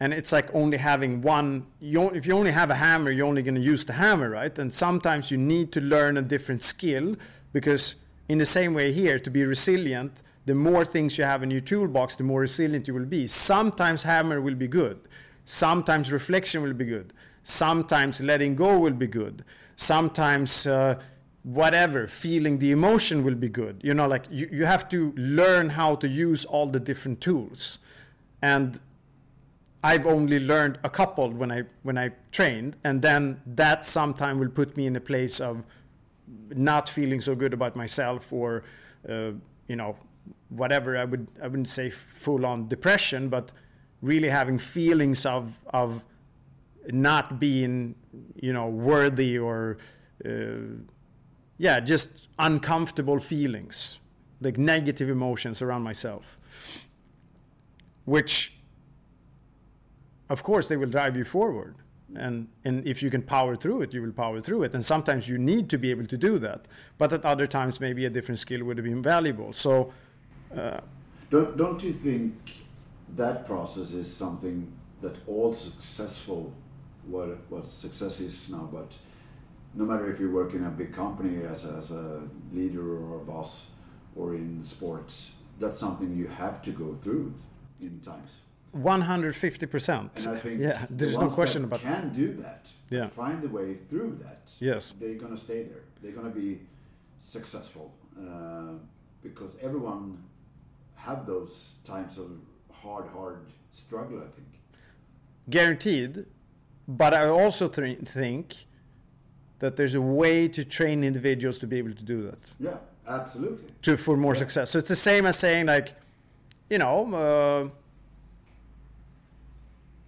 And it's like only having one. You, if you only have a hammer, you're only going to use the hammer, right? And sometimes you need to learn a different skill because, in the same way here, to be resilient, the more things you have in your toolbox, the more resilient you will be. Sometimes hammer will be good. Sometimes reflection will be good. Sometimes letting go will be good sometimes uh, whatever feeling the emotion will be good you know like you, you have to learn how to use all the different tools and i've only learned a couple when i when i trained and then that sometime will put me in a place of not feeling so good about myself or uh, you know whatever. I would i wouldn't say full on depression but really having feelings of of not being you know worthy or uh, yeah just uncomfortable feelings like negative emotions around myself which of course they will drive you forward and and if you can power through it you will power through it and sometimes you need to be able to do that but at other times maybe a different skill would have been valuable so uh, don't don't you think that process is something that all successful what what success is now. But no matter if you work in a big company as a, as a leader or a boss, or in sports, that's something you have to go through in times. One hundred fifty percent. And I think yeah, there's the no question about it. can do that. Yeah. Find a way through that. Yes. They're gonna stay there. They're gonna be successful. Uh, because everyone have those times of hard, hard struggle. I think guaranteed. But I also th- think that there's a way to train individuals to be able to do that. Yeah, absolutely. To for more Yeah. success. So it's the same as saying like, you know, uh,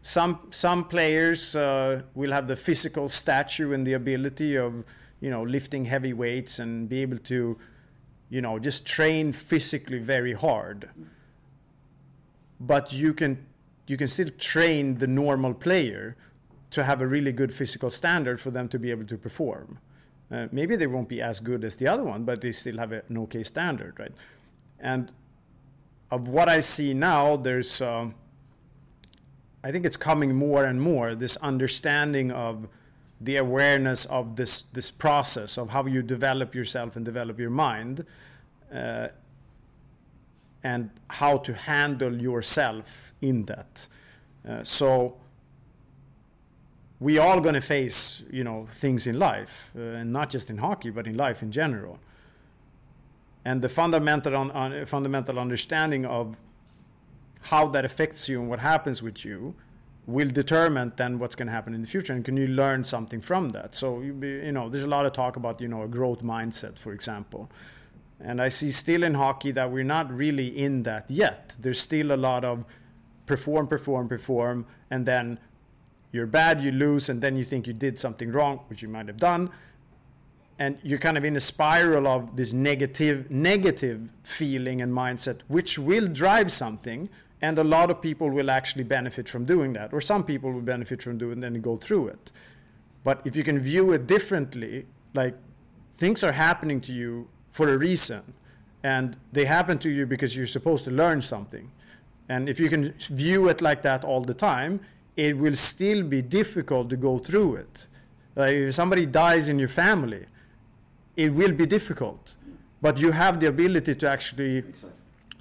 some some players uh, will have the physical stature and the ability of you know lifting heavy weights and be able to, you know, just train physically very hard. But you can you can still train the normal player to have a really good physical standard for them to be able to perform. Uh, maybe they won't be as good as the other one, but they still have a an okay standard, right? And of what I see now, there's, um, I think it's coming more and more this understanding of the awareness of this this process of how you develop yourself and develop your mind, uh, and how to handle yourself in that. Uh, so we all going to face you know things in life uh, and not just in hockey but in life in general and the fundamental on, on, fundamental understanding of how that affects you and what happens with you will determine then what's going to happen in the future and can you learn something from that? So you, know there's a lot of talk about you know a growth mindset for example. And i see still in hockey that we're not really in that yet. There's still a lot of perform perform perform and then you're bad, you lose, and then you think you did something wrong, which you might have done, and you're kind of in a spiral of this negative, negative feeling and mindset, which will drive something, and a lot of people will actually benefit from doing that, or some people will benefit from doing it and go through it. But if you can view it differently, like things are happening to you for a reason, and they happen to you because you're supposed to learn something. And if you can view it like that all the time, it will still be difficult to go through it. Like if somebody dies in your family, it will be difficult. But you have the ability to actually Exactly.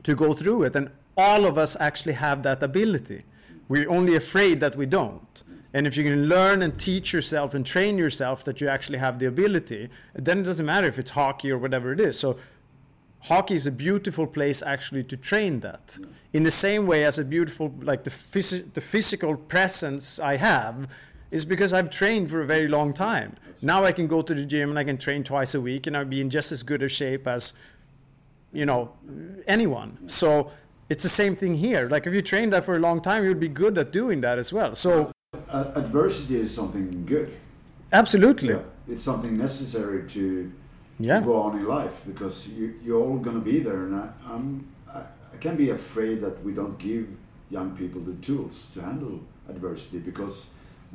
to go through it, and all of us actually have that ability. We're only afraid that we don't. And if you can learn and teach yourself and train yourself that you actually have the ability, then it doesn't matter if it's hockey or whatever it is. So hockey is a beautiful place actually to train that in the same way as a beautiful like the, phys- the physical presence i have is because i've trained for a very long time now i can go to the gym and i can train twice a week and i'll be in just as good a shape as you know anyone so it's the same thing here like if you train that for a long time you'll be good at doing that as well so Uh, adversity is something good. absolutely Yeah, it's something necessary to, to go on in life because you, you're all going to be there. And I, I'm, I, I can be afraid that we don't give young people the tools to handle adversity because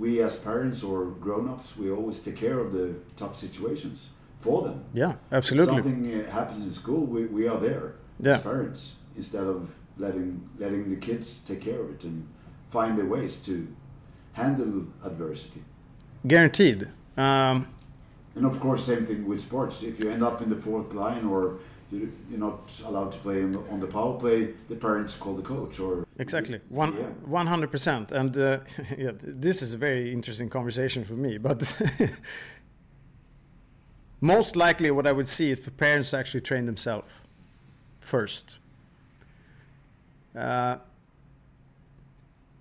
we as parents or grown-ups, we always take care of the tough situations for them. yeah absolutely. If something uh, happens in school, we, we are there Yeah. as parents instead of letting letting the kids take care of it and find the ways to handle adversity. guaranteed um, And of course, same thing with sports. If you end up in the fourth line or you- you're not allowed to play on the, on the power play, the parents call the coach or Exactly, one one hundred percent. And uh, [LAUGHS] yeah, this is a very interesting conversation for me. But [LAUGHS] most likely, what I would see if the parents actually train themselves first. Uh,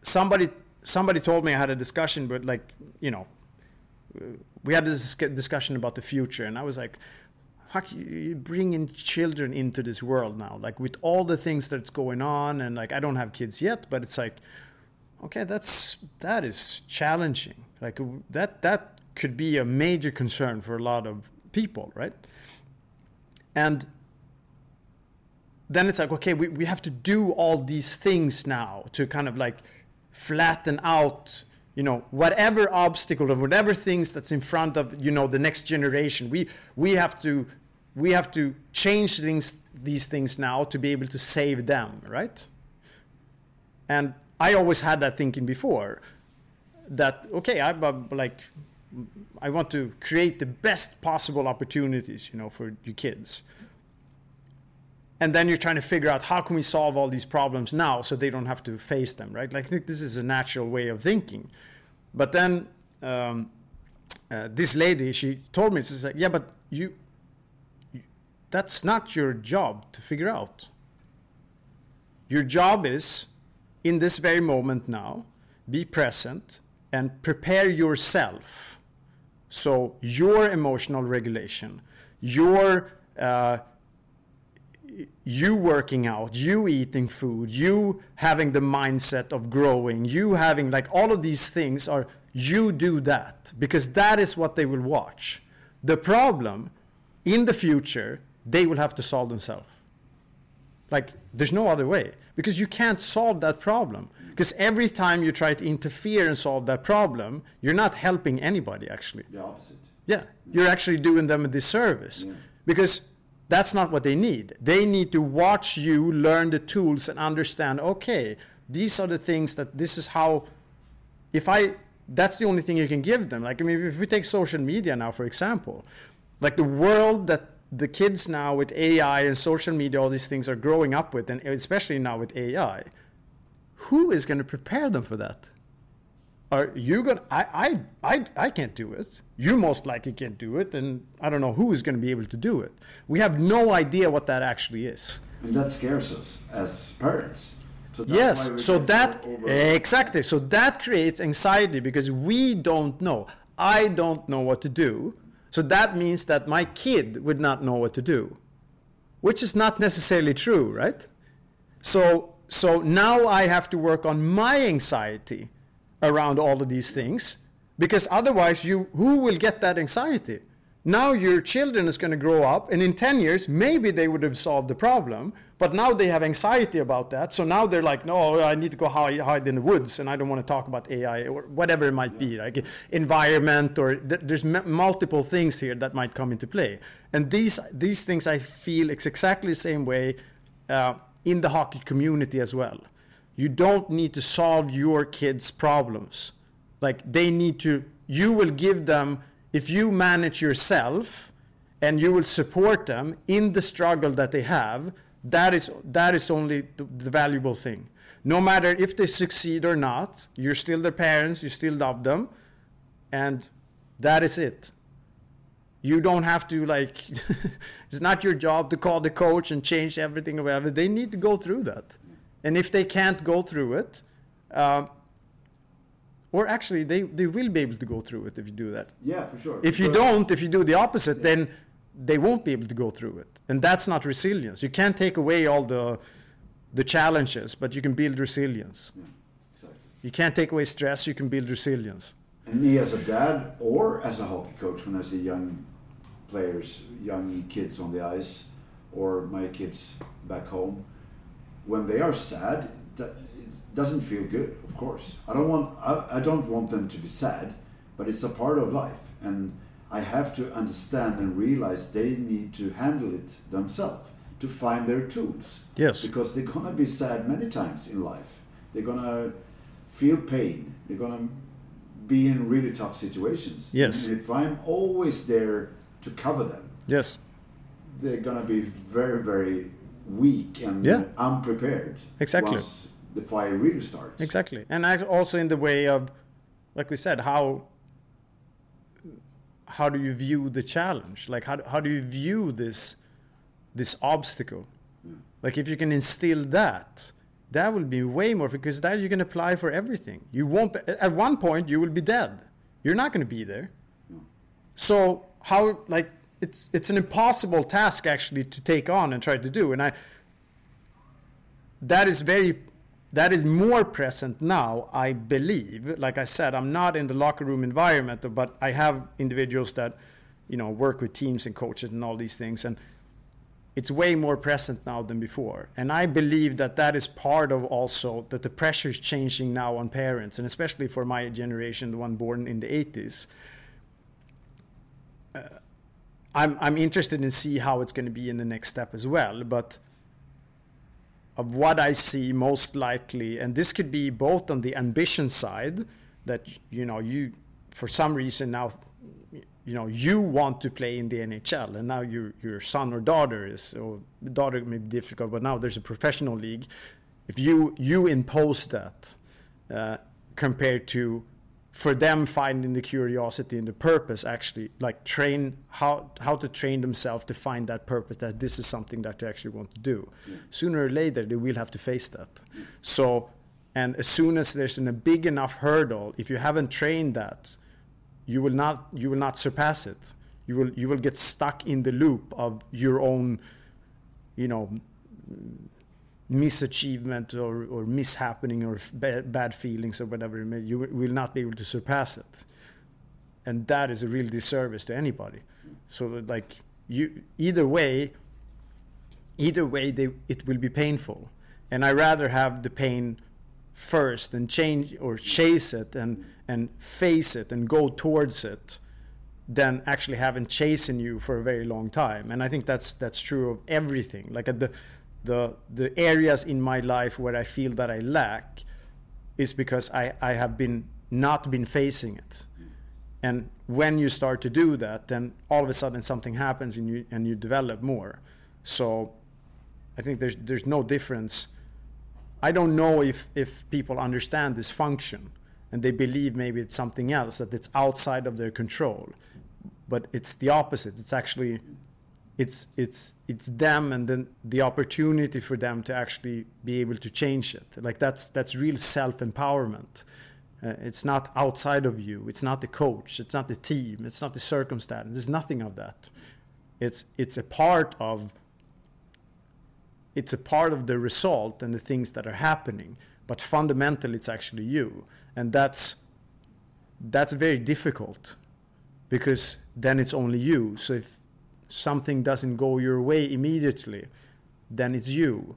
somebody somebody told me I had a discussion, but like you know, we had this discussion about the future, and I was like, fuck you bringing children into this world now like with all the things that's going on and like i don't have kids yet but it's like okay that's that is challenging. Like that that could be a major concern for a lot of people right? And then it's like okay we, we have to do all these things now to kind of like flatten out you know whatever obstacle or whatever things that's in front of you know the next generation. We we have to we have to change things these things now to be able to save them right? And i always had that thinking before that okay i like i want to create the best possible opportunities you know for your kids and then you're trying to figure out how can we solve all these problems now so they don't have to face them right like i think this is a natural way of thinking but then um, uh, this lady she told me she's like yeah but you that's not your job to figure out. Your job is, in this very moment now, be present and prepare yourself. So, your emotional regulation, your uh, you working out, you eating food, you having the mindset of growing, you having like all of these things are you do that because that is what they will watch. The problem in the future, they will have to solve themselves. Like there's no other way because you can't solve that problem. Because every time you try to interfere and solve that problem, you're not helping anybody actually. The opposite. Yeah, you're actually doing them a disservice Yeah. because that's not what they need. They need to watch you learn the tools and understand, okay, these are the things that this is how if I that's the only thing you can give them. Like I mean if we take social media now for example, like the world that the kids now with AI and social media, all these things are growing up with, and especially now with AI, who is going to prepare them for that? Are you going? to I I I I can't do it. You most likely can't do it, and I don't know who is going to be able to do it. We have no idea what that actually is. And that scares us as parents. So Yes, so that over- exactly. So that creates anxiety because we don't know. I don't know what to do. So that means that my kid would not know what to do, which is not necessarily true, right? So so now I have to work on my anxiety around all of these things because otherwise you who will get that anxiety? Now your children is going to grow up and in 10 years maybe they would have solved the problem, but now they have anxiety about that. So now they're like, "No, I need to go hide, hide in the woods and I don't want to talk about AI or whatever it might be, like environment or th- there's m- multiple things here that might come into play." And these these things I feel it's exactly the same way uh, in the hockey community as well. You don't need to solve your kids' problems. Like they need to, you will give them, if you manage yourself and you will support them in the struggle that they have, that is, that is only the, the valuable thing. No matter if they succeed or not, you're still their parents, you still love them, and that is it you don't have to like [LAUGHS] it's not your job to call the coach and change everything or whatever they need to go through that and if they can't go through it um, or actually they, they will be able to go through it if you do that. Yeah, for sure. if you don't if you do the opposite then they won't be able to go through it. And that's not resilience. You can't take away all the the challenges but you can build resilience. Yeah, exactly. you can't take away stress you can build resilience. And me as a dad or as a hockey coach, when I see young players, young kids on the ice, or my kids back home, when they are sad, it doesn't feel good. Of course, I don't want I, I don't want them to be sad, but it's a part of life, and I have to understand and realize they need to handle it themselves to find their tools. Yes. Because they're gonna be sad many times in life. They're gonna feel pain. They're gonna be in really tough situations. Yes. And if I'm always there to cover them, yes they're gonna be very, very weak and Yeah. unprepared. Exactly. Once the fire really starts. Exactly, and also in the way of, like we said, how how do you view the challenge? Like how how do you view this this obstacle? Like if you can instill that, that will be way more because that you can apply for everything. You won't at one point you will be dead. You're not going to be there. So how like it's it's an impossible task actually to take on and try to do. And I that is very that is more present now i believe. Like i said i'm not in the locker room environment but i have individuals that you know work with teams and coaches and all these things and it's way more present now than before. And i believe that that is part of also that the pressure is changing now on parents and especially for my generation the one born in the 80s uh, I'm, I'm interested in see how it's going to be in the next step as well but of what I see most likely, and this could be both on the ambition side, that you know you for some reason now you know you want to play in the NHL, and now your your son or daughter is or daughter may be difficult, but now there's a professional league. If you you impose that uh, compared to for them finding the curiosity and the purpose actually like train how how to train themselves to find that purpose that this is something that they actually want to do yeah. sooner or later they will have to face that yeah. so and as soon as there's a big enough hurdle if you haven't trained that you will not you will not surpass it you will you will get stuck in the loop of your own you know misachievement or, or mishappening or bad, feelings or whatever may, you will not be able to surpass it. And that is a real disservice to anybody. So like you either way either way they, it will be painful. And i rather have the pain first and change or chase it and and face it and go towards it than actually having chasing you for a very long time. And i think that's that's true of everything. Like at the the the areas in my life where I feel that I lack is because I, I have been not been facing it. And when you start to do that, then all of a sudden something happens and you and you develop more. So I think there's there's no difference. I don't know if if people understand this function and they believe maybe it's something else that it's outside of their control. But it's the opposite. It's actually it's it's it's them and then the opportunity for them to actually be able to change it. Like that's that's real self empowerment uh, it's not outside of you. It's not the coach. It's not the team. It's not the circumstance. There's nothing of that. It's it's a part of it's a part of the result and the things that are happening. But fundamentally it's actually you. And that's that's very difficult because then it's only you. So if something doesn't go your way immediately, then it's you.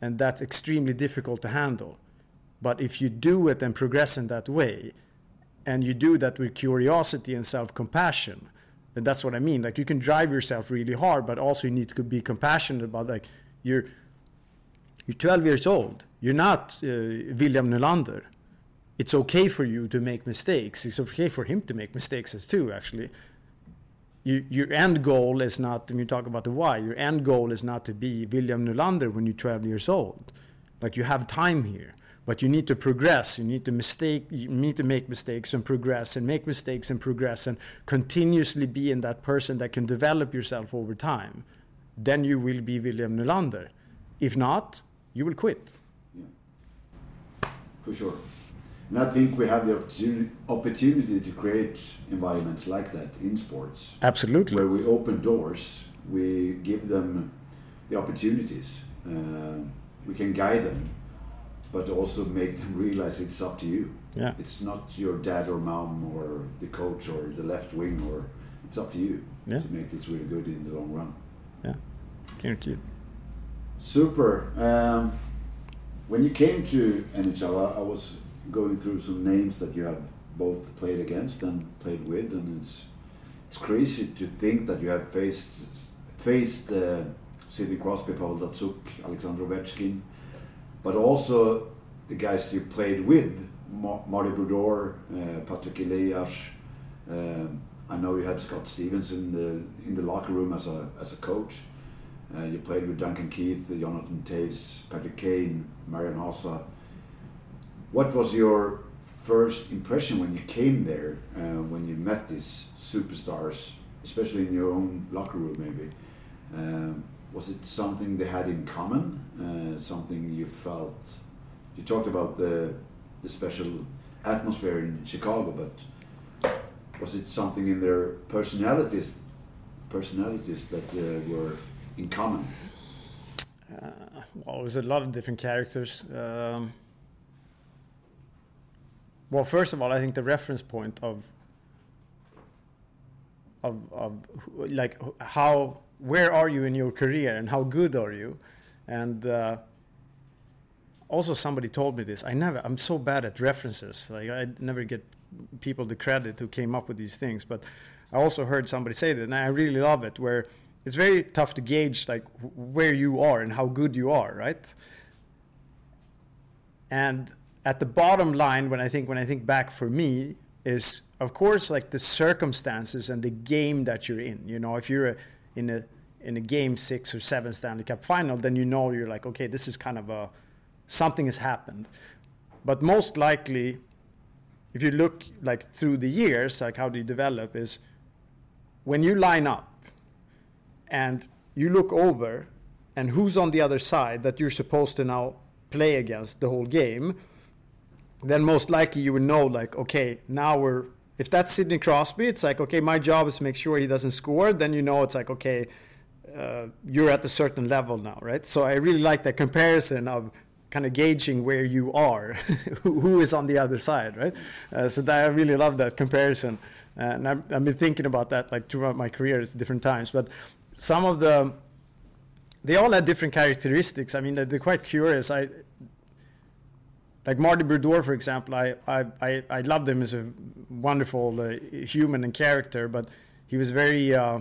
And that's extremely difficult to handle. But if you do it and progress in that way, and you do that with curiosity and self compassion, and that's what I mean. Like you can drive yourself really hard, but also you need to be compassionate about like you're you're 12 years old. You're not uh, William Nylander. It's okay for you to make mistakes. It's okay for him to make mistakes as too, actually you, your end goal is not, when you talk about the why, your end goal is not to be William Nylander when you're 12 years old. Like you have time here, but you need to progress. You need to mistake, you need to make mistakes and progress and make mistakes and progress and continuously be in that person that can develop yourself over time. Then you will be William Nylander. If not, you will quit. Yeah. For sure. And I think we have the opportunity to create environments like that in sports. Absolutely. Where we open doors, we give them the opportunities, uh, we can guide them, but also make them [LAUGHS] realize it's up to you. Yeah. It's not your dad or mom or the coach or the left wing, or it's up to you yeah. to make this really good in the long run. Yeah, guaranteed. Super. Um, when you came to NHL, I was going through some names that you have both played against and played with, and it's it's crazy to think that you have faced faced uh, Sidney Crosby, Pavel Datsyuk, Alexander Ovechkin, but also the guys you played with, Marty Brodeur, uh, Patrick Elias. Um, I know you had Scott Stevens in the in the locker room as a as a coach. Uh, you played with Duncan Keith, Jonathan Toews, Patrick Kane, Marian Hossa. What was your first impression when you came there, uh, when you met these superstars, especially in your own locker room, maybe? Um, was it something they had in common? Uh, something you felt? You talked about the the special atmosphere in Chicago, but was it something in their personalities personalities that uh, were in common? Uh, well, it was a lot of different characters. Um, well, first of all, I think the reference point of of of like how where are you in your career and how good are you, and uh, also somebody told me this. I never. I'm so bad at references. Like I never get people the credit who came up with these things. But I also heard somebody say that, and I really love it. Where it's very tough to gauge like where you are and how good you are, right? And at the bottom line when i think when i think back for me is of course like the circumstances and the game that you're in. You know if you're a, in a in a game six or seven stanley cup final then you know you're like okay this is kind of a something has happened. But most likely if you look like through the years, like how do you develop is when you line up and you look over and who's on the other side that you're supposed to now play against the whole game, then most likely you would know like, okay, now we're if that's Sidney Crosby, it's like, okay, my job is to make sure he doesn't score. Then you know it's like, okay, uh, you're at a certain level now, right? So I really like that comparison of kind of gauging where you are, [LAUGHS] who is on the other side, right? Uh, so that I really love that comparison, and I've, I've, been thinking about that like throughout my career at different times. But some of the, they all had different characteristics. I mean, they're quite curious. I like Marty Brodeur, for example. I I I, I loved him as a wonderful uh, human and character, but he was very. Uh,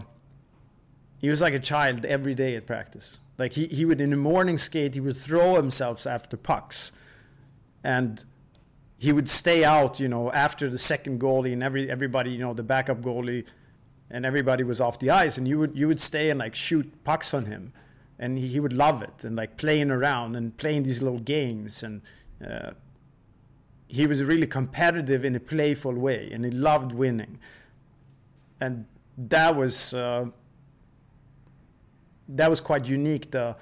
he was like a child every day at practice like he, he would in the morning skate, he would throw himself after pucks, and he would stay out, you know, after the second goalie and every everybody, you know, the backup goalie, and everybody was off the ice, and you would you would stay and like shoot pucks on him, and he, he would love it and like playing around and playing these little games and. Uh, he was really competitive in a playful way, and he loved winning, and that was uh, that was quite unique. The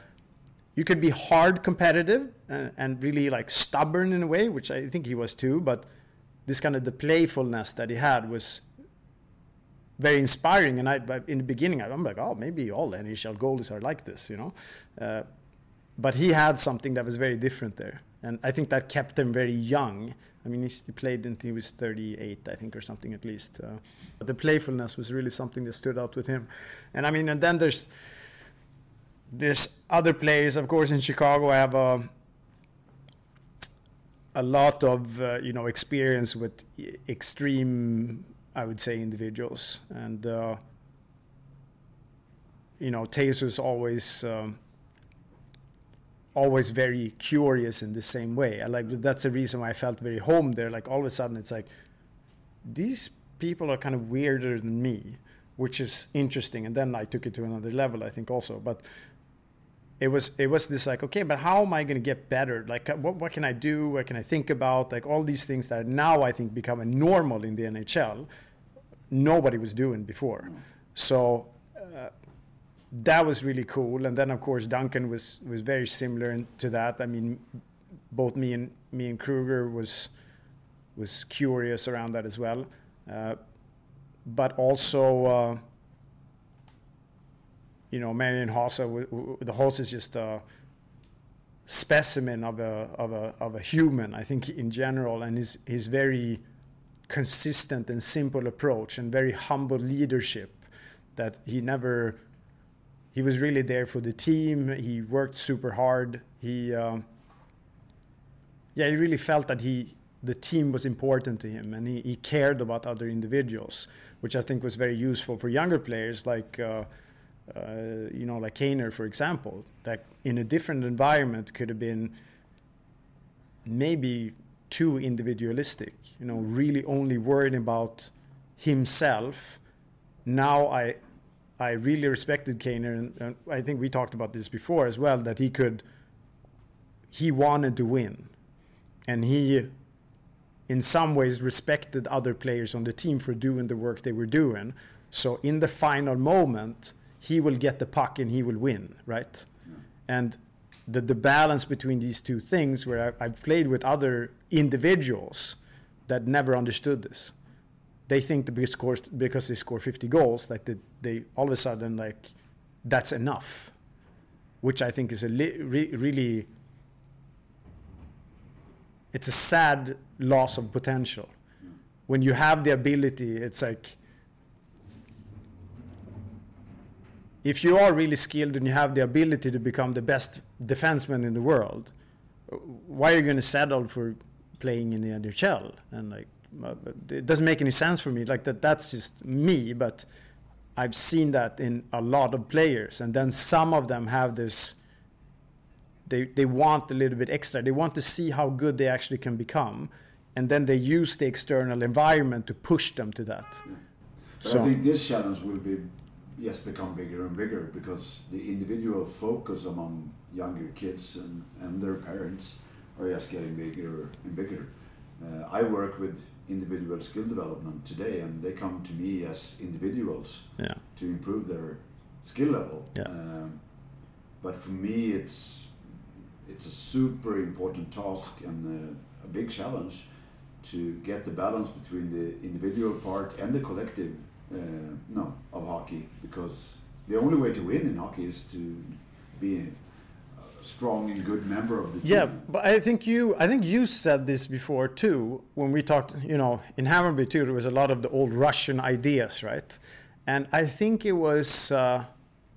you could be hard competitive and, and, really like stubborn in a way, which I think he was too. But this kind of the playfulness that he had was very inspiring. And I, in the beginning, I'm like, oh, maybe all the NHL goalies are like this, you know. Uh, but he had something that was very different there, and I think that kept him very young. I mean, he played until he was 38, I think, or something at least. Uh, but the playfulness was really something that stood out with him. And I mean, and then there's there's other players, of course, in Chicago. I have a a lot of uh, you know experience with extreme, I would say, individuals, and uh, you know, Tazer is always. Um, always very curious in the same way. I like that's the reason why I felt very home there. Like all of a sudden, it's like these people are kind of weirder than me, which is interesting. And then I took it to another level, I think, also. But it was it was this like okay but how am i going to get better like uh, what, what can i do what can i think about like all these things that now i think become a normal in the nhl nobody was doing before so uh, that was really cool. And then of course duncan was was very similar to that. I mean both me and me and kruger was was curious around that as well. Uh, but also uh, you know, Marian Hossa, the horse is just a specimen of a, of a, of a human, I think, in general, and his, his very consistent and simple approach and very humble leadership that he never, he was really there for the team. He worked super hard. He, um, yeah, he really felt that he, the team was important to him and he, he cared about other individuals, which I think was very useful for younger players like, uh, uh, you know, like Kaner, for example, that in a different environment could have been maybe too individualistic, you know, really only worried about himself. Now I, I really respected Kaner, and, and I think we talked about this before as well, that he could, he wanted to win. And he, in some ways, respected other players on the team for doing the work they were doing. So in the final moment, he will get the puck and he will win, right? Yeah. And the, the balance between these two things, where I, have played with other individuals that never understood this. They think because, because they score 50 goals, like they, they all of a sudden like that's enough, which I think is a li- re- really it's a sad loss of potential. When you have the ability, it's like if you are really skilled and you have the ability to become the best defenseman in the world, why are you going to settle for playing in the NHL? And like, it doesn't make any sense for me. Like that, that's just me. But I've seen that in a lot of players, and then some of them have this. They they want a little bit extra. They want to see how good they actually can become, and then they use the external environment to push them to that. But so, I think this challenge will be yes become bigger and bigger because the individual focus among younger kids and, and their parents are just getting bigger and bigger. Uh, I work with individual skill development today, and they come to me as individuals Yeah. to improve their skill level. Yeah. Um, but for me, it's it's a super important task and uh, a big challenge to get the balance between the individual part and the collective uh, no of hockey because the only way to win in hockey is to be a strong and good member of the team. Yeah, but I think you I think you said this before too when we talked. You know, in Hammarby too, there was a lot of the old Russian ideas, right? And I think it was. Uh,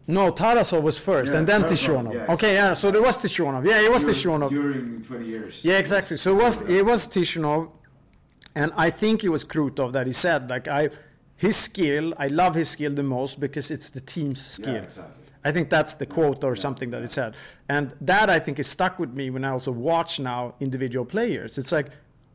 no, Tarasov was first, Yeah, and then Tishonov. yeah, okay, yeah. So there was Tishonov. Yeah, it was during, Tishonov. during 20 years. Yeah, exactly. So it was it was Tishanov, and I think it was Krutov that he said like I, his skill. I love his skill the most because it's the team's skill. Yeah, exactly. I think that's the quote or something that it said, and that I think is stuck with me when I also watch now individual players. It's like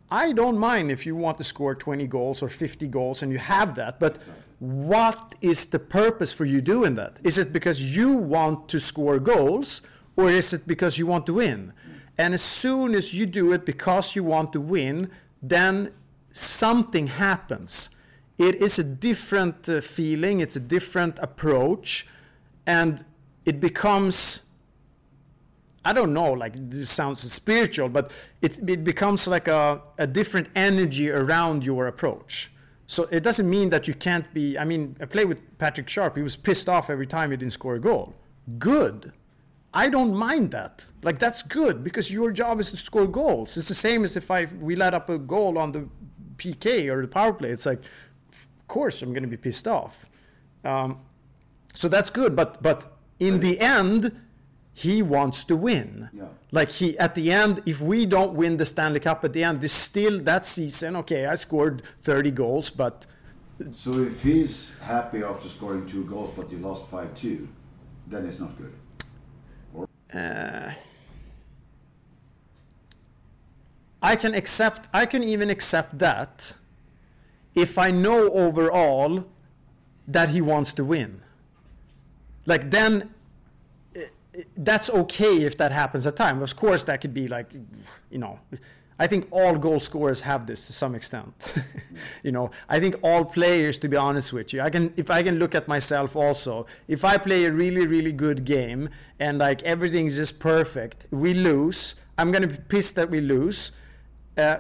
I don't mind if you want to score 20 goals or 50 goals and you have that, but what is the purpose for you doing that? Is it because you want to score goals or is it because you want to win? And as soon as you do it because you want to win, then something happens. It is a different uh, feeling, it's a different approach, and it becomes I don't know, like this sounds spiritual, but it, it becomes like a, a different energy around your approach. So it doesn't mean that you can't be. I mean, I played with Patrick Sharp. He was pissed off every time he didn't score a goal. Good. I don't mind that. Like that's good because your job is to score goals. It's the same as if I we let up a goal on the PK or the power play. It's like, of course I'm going to be pissed off. Um, so that's good. But but in the end, he wants to win. Yeah. Like he at the end, if we don't win the Stanley Cup at the end, this still that season. Okay, I scored 30 goals, but So if he's happy after scoring two goals, but you lost 5-2, then it's not good. uh, I can accept. I can even accept that if I know overall that he wants to win. Like then, i- that's okay if that happens at time. Of course, that could be like, you know. I think all goal scorers have this to some extent. [LAUGHS] you know, I think all players, to be honest with you, I can if I can look at myself also. If I play a really really good game and like everything's just perfect, we lose. I'm gonna be pissed that we lose. Uh,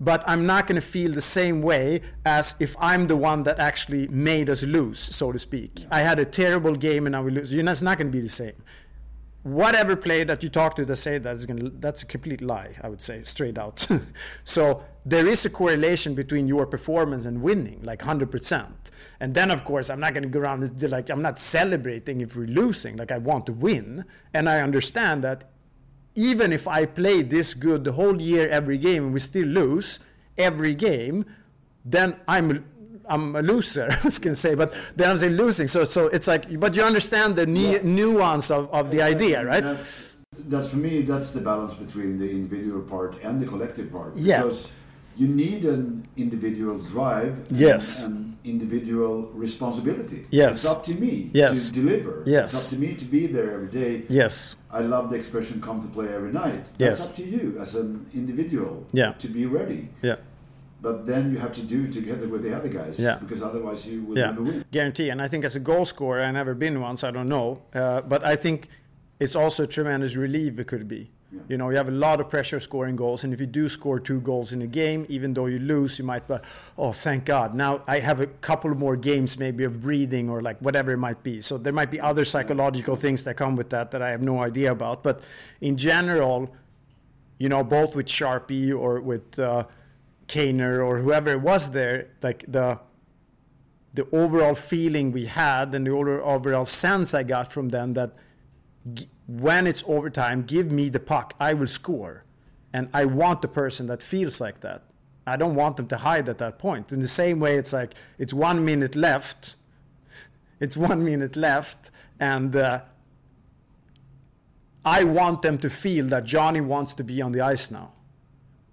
but I'm not going to feel the same way as if I'm the one that actually made us lose, so to speak. I had a terrible game and I will lose. You know, it's not going to be the same. Whatever player that you talk to that say that is going to, that's a complete lie, I would say, straight out. [LAUGHS] so there is a correlation between your performance and winning, like 100%. And then, of course, I'm not going to go around and like, I'm not celebrating if we're losing. Like, I want to win. And I understand that even if I play this good the whole year, every game, and we still lose every game, then I'm I'm a loser. [LAUGHS] I can say, but then I'm saying losing. So so it's like, but you understand the Yeah. nuance of, of the idea, right? That's, that's for me. That's the balance between the individual part and the collective part. Yeah. You need an individual drive. and Yes. An individual responsibility. Yes. It's up to me Yes. to deliver. Yes. It's up to me to be there every day. Yes, I love the expression "come to play every night." That's Yes. up to you as an individual. Yeah. To be ready. yeah, But then you have to do it together with the other guys. Yeah. Because otherwise you will yeah, never win. guarantee. And I think as a goal scorer, I've never been one, so I don't know. Uh, but I think it's also a tremendous relief it could be. Yeah. You know, you have a lot of pressure scoring goals, and if you do score two goals in a game, even though you lose, you might be, oh, thank God. Now I have a couple more games maybe of breathing or like whatever it might be. So there might be other psychological things that come with that that I have no idea about. But in general, you know, both with Sharpie or with uh, Kaner or whoever it was there, like the the overall feeling we had and the overall sense I got from them that when it's overtime, give me the puck, I will score. And I want the person that feels like that. I don't want them to hide at that point. In the same way, it's like it's one minute left. It's one minute left, and uh, I want them to feel that Johnny wants to be on the ice now.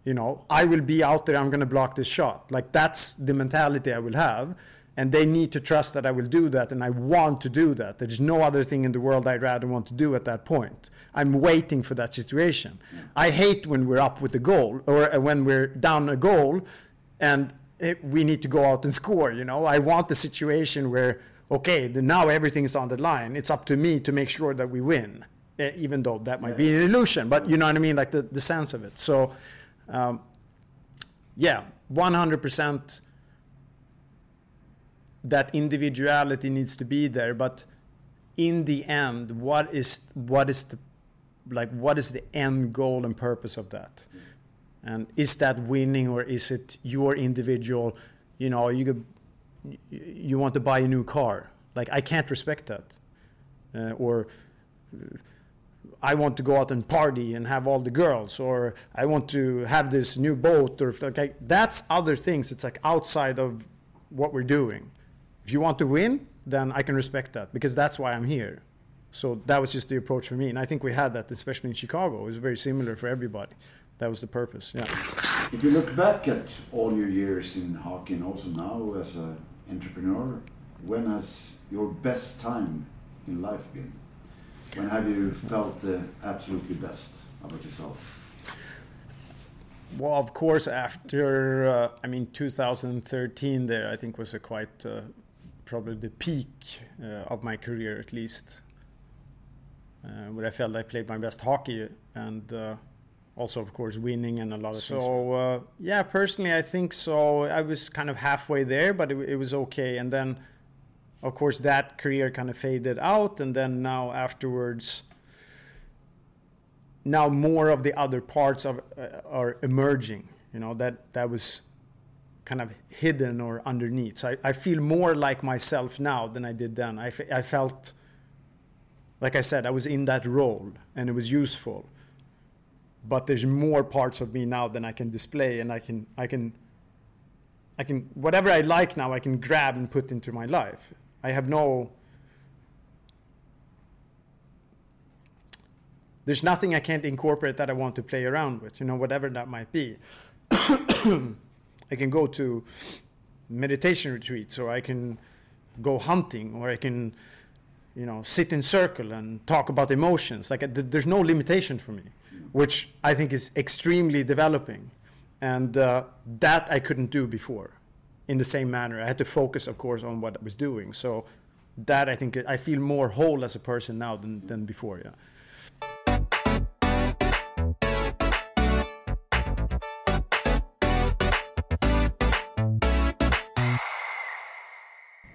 You know, I will be out there, I'm going to block this shot. Like, that's the mentality I will have. And they need to trust that I will do that, and I want to do that. There's no other thing in the world I'd rather want to do at that point. I'm waiting for that situation. I hate when we're up with a goal or uh, when we're down a goal, and it, we need to go out and score. You know, I want the situation where okay, the, now everything's on the line. It's up to me to make sure that we win, eh, even though that might be an illusion. But you know what I mean, like the, the sense of it. So, um, yeah, 100% that individuality needs to be there. But in the end, what is what is the like what is the end goal and purpose of that? And is that winning or is it your individual? You know, you could, you want to buy a new car. Like I can't respect that, uh, or uh, I want to go out and party and have all the girls, or I want to have this new boat, or like that's other things. It's like outside of what we're doing. If you want to win, then I can respect that because that's why I'm here. So that was just the approach for me, and I think we had that, especially in Chicago. It was very similar for everybody. That was the purpose. Yeah. If you look back at all your years in hockey and also now as an entrepreneur, when has your best time in life been? When have you felt the absolutely best about yourself? Well, of course, after uh, I mean 2013, there I think was a quite uh, probably the peak uh, of my career, at least, uh, where I felt I played my best hockey and uh, also, of course, winning and a lot of so, things. So, uh, yeah, personally, I think so. I was kind of halfway there, but it, it was okay. And then of course, that career kind of faded out, and then now afterwards, now more of the other parts of uh, are emerging. You know that that was kind of hidden or underneath. So I, I feel more like myself now than I did then. I, I felt, like I said, I was in that role and it was useful. But there's more parts of me now than I can display, and I can I can I can whatever I like now I can grab and put into my life. I have no. There's nothing I can't incorporate that I want to play around with, you know, whatever that might be. [COUGHS] [COUGHS] I can go to meditation retreats, or I can go hunting, or I can, you know, sit in circle and talk about emotions. Like there's no limitation for me, which I think is extremely developing, and uh, that I couldn't do before in the same manner. I had to focus, of course, on what I was doing. So that I think I feel more whole as a person now than, than before. Yeah.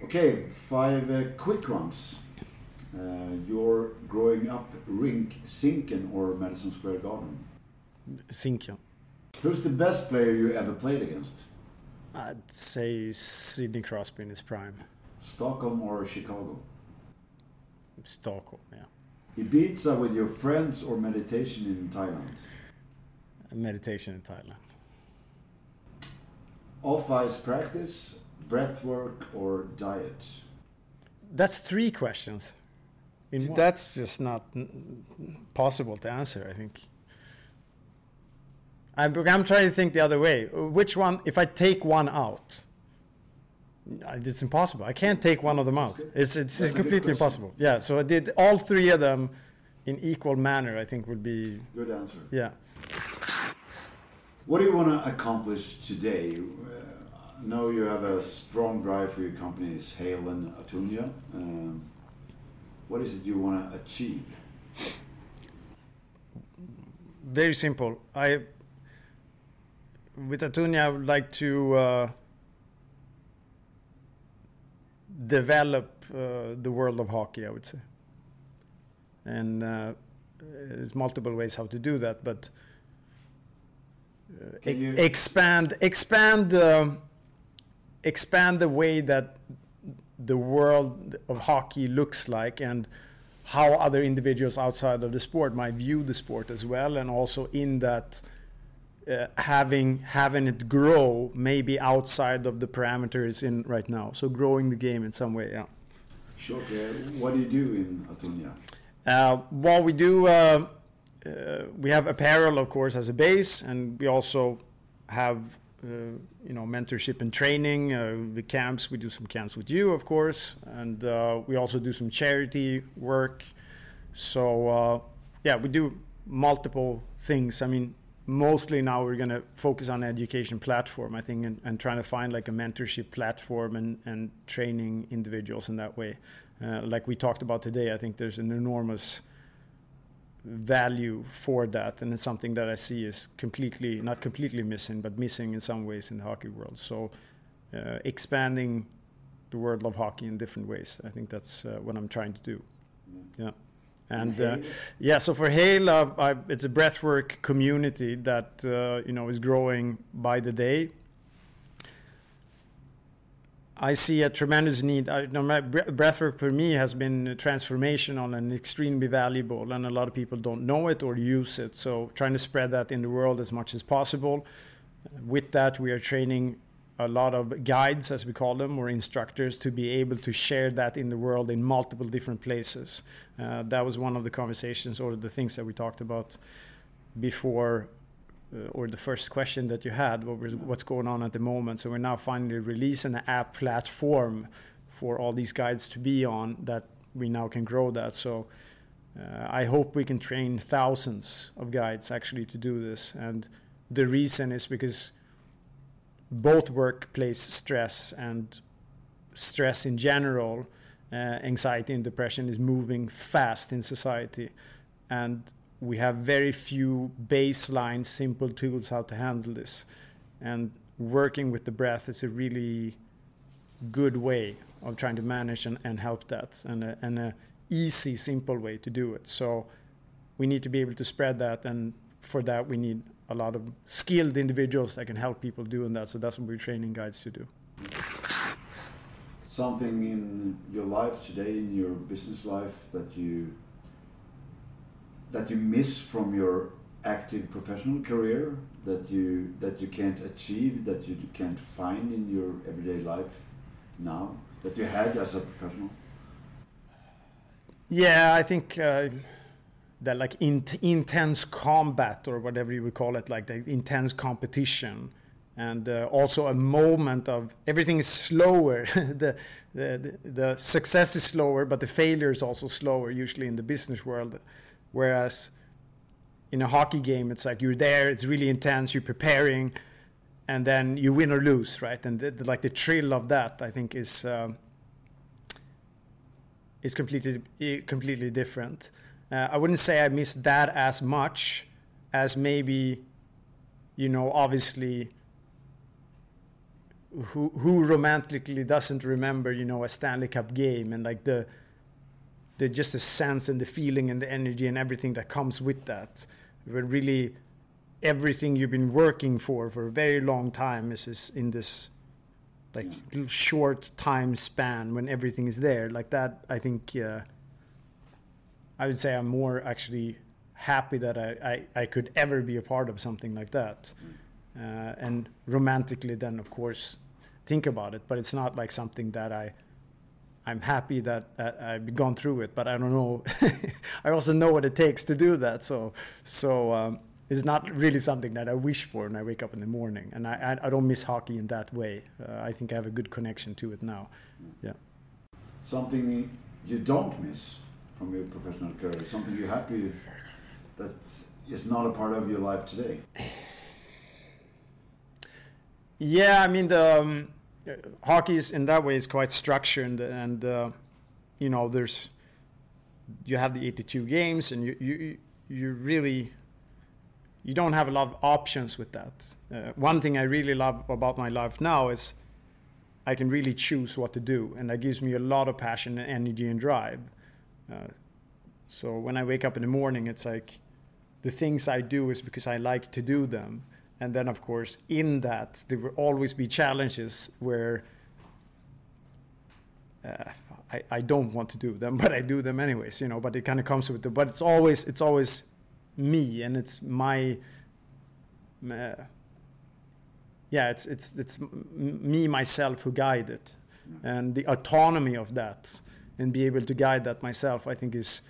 Okay, five uh, quick ones. Uh, you're growing up rink Zinken or Madison Square Garden? Zinken. Who's the best player you ever played against? I'd say Sidney Crosby in his prime. Stockholm or Chicago? Stockholm, yeah. Ibiza with your friends or meditation in Thailand? Meditation in Thailand. Off ice practice, breath work, or diet? That's three questions. That's just not possible to answer, I think. I'm, I'm trying to think the other way. Which one, if I take one out, it's impossible. I can't take one of them out. It's, it's completely impossible. Yeah, so I did all three of them in equal manner, I think would be. Good answer. Yeah. What do you want to accomplish today? Know you have a strong drive for your companies, Hale and Atunya. Um, what is it you want to achieve? Very simple. I with Atunya, I would like to uh, develop uh, the world of hockey. I would say, and uh, there's multiple ways how to do that, but uh, e expand expand um, expand the way that the world of hockey looks like and how other individuals outside of the sport might view the sport as well, and also in that uh, having having it grow maybe outside of the parameters in right now. So growing the game in some way, yeah. Sure. what do you do in Atunya? Uh, well, we do. Uh, uh, we have apparel, of course, as a base, and we also have uh, you know mentorship and training. Uh, the camps we do some camps with you, of course, and uh, we also do some charity work. So yeah, we do multiple things. I mean, mostly now we're going to focus on education platform i think and, and, trying to find like a mentorship platform and, and training individuals in that way uh, like we talked about today i think there's an enormous value for that and it's something that i see is completely not completely missing but missing in some ways in the hockey world. So uh, expanding the world of hockey in different ways i think that's uh, what i'm trying to do. Yeah. And uh, yeah, so for Hale, uh, it's a breathwork community that uh, you know is growing by the day. I see a tremendous need. I, breathwork for me has been transformational and extremely valuable, and a lot of people don't know it or use it. So trying to spread that in the world as much as possible. With that, we are training a lot of guides, as we call them, or instructors, to be able to share that in the world in multiple different places. Uh, that was one of the conversations or the things that we talked about before, or the first question that you had, what was, what's going on at the moment. So we're now finally releasing an app platform for all these guides to be on that we now can grow that. So uh, I hope we can train thousands of guides actually to do this. And the reason is because both workplace stress and stress in general, uh, anxiety and depression is moving fast in society. And we have very few baseline, simple tools how to handle this. And working with the breath is a really good way of trying to manage and, and help that, and a, and a easy, simple way to do it. So we need to be able to spread that, and for that we need a lot of skilled individuals that can help people doing that. So that's what we're training guides to do. Something in your life today, in your business life, that you that you miss from your active professional career that you that you can't achieve, that you can't find in your everyday life now that you had as a professional. Yeah, I think. Uh, that like in, intense combat or whatever you would call it, like the intense competition, and uh, also a moment of everything is slower. [LAUGHS] the, the the success is slower, but the failure is also slower. Usually in the business world, whereas in a hockey game, it's like you're there, it's really intense, you're preparing, and then you win or lose, right? And the, the, like the thrill of that, I think, is um, is completely completely different. Uh, I wouldn't say I miss that as much as maybe, you know, obviously, who who romantically doesn't remember, you know, a Stanley Cup game and like the the just the sense and the feeling and the energy and everything that comes with that. But really, everything you've been working for for a very long time is, is in this like short time span when everything is there like that. I think. Uh, I would say I'm more actually happy that I, I, I could ever be a part of something like that. Mm. Uh, and romantically, then of course, think about it. But it's not like something that I I'm happy that, I've gone through it. But I don't know. [LAUGHS] I also know what it takes to do that. So so. Um, it's not really something that I wish for when I wake up in the morning, and I, I, I don't miss hockey in that way. Uh, I think I have a good connection to it now. Yeah. Something you don't miss from your professional career? Something you're happy that is not a part of your life today? [SIGHS] Yeah, I mean the um, hockey is in that way is quite structured, and uh, you know there's you have the 82 games, and you you you really you don't have a lot of options with that. Uh, one thing I really love about my life now is I can really choose what to do, and that gives me a lot of passion and energy and drive. Uh, so when I wake up in the morning, it's like the things I do is because I like to do them. And then, of course, in that, there will always be challenges where uh, I, I don't want to do them, [LAUGHS] but I do them anyways, you know. But it kind of comes with it. But it's always it's always me, and it's my. Uh, yeah, it's it's it's me myself who guide it, and the autonomy of that and be able to guide that myself, I think is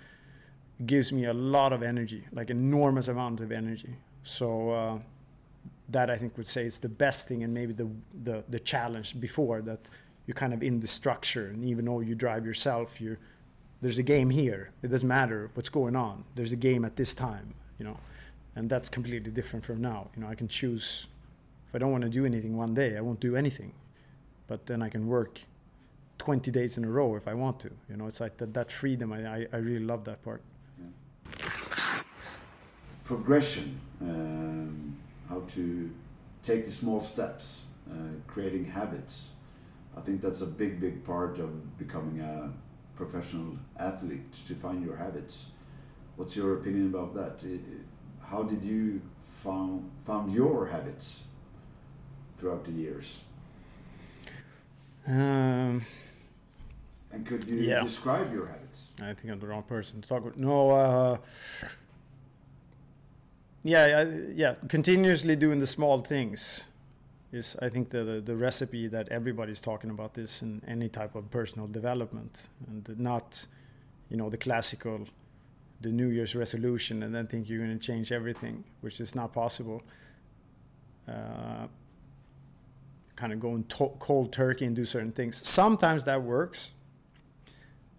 gives me a lot of energy, like enormous amount of energy. So uh, that I think would say it's the best thing, and maybe the, the the challenge before that you're kind of in the structure, and even though you drive yourself, you there's a game here. It doesn't matter what's going on. There's a game at this time, you know, and that's completely different from now. You know, I can choose if I don't want to do anything one day, I won't do anything, but then I can work 20 days in a row if I want to. You know, it's like that, that freedom. I, I, I really love that part. Yeah. Progression, um, how to take the small steps, uh, creating habits. I think that's a big, big part of becoming a professional athlete to find your habits. What's your opinion about that? How did you found found your habits throughout the years? Um, and could you yeah. describe your habits? I think I'm the wrong person to talk with. No. Uh, yeah, yeah. Continuously doing the small things is, I think, the, the, the recipe that everybody's talking about this in any type of personal development, and not, you know, the classical, the New Year's resolution, and then think you're going to change everything, which is not possible. Uh, kind of going to- cold turkey and do certain things. Sometimes that works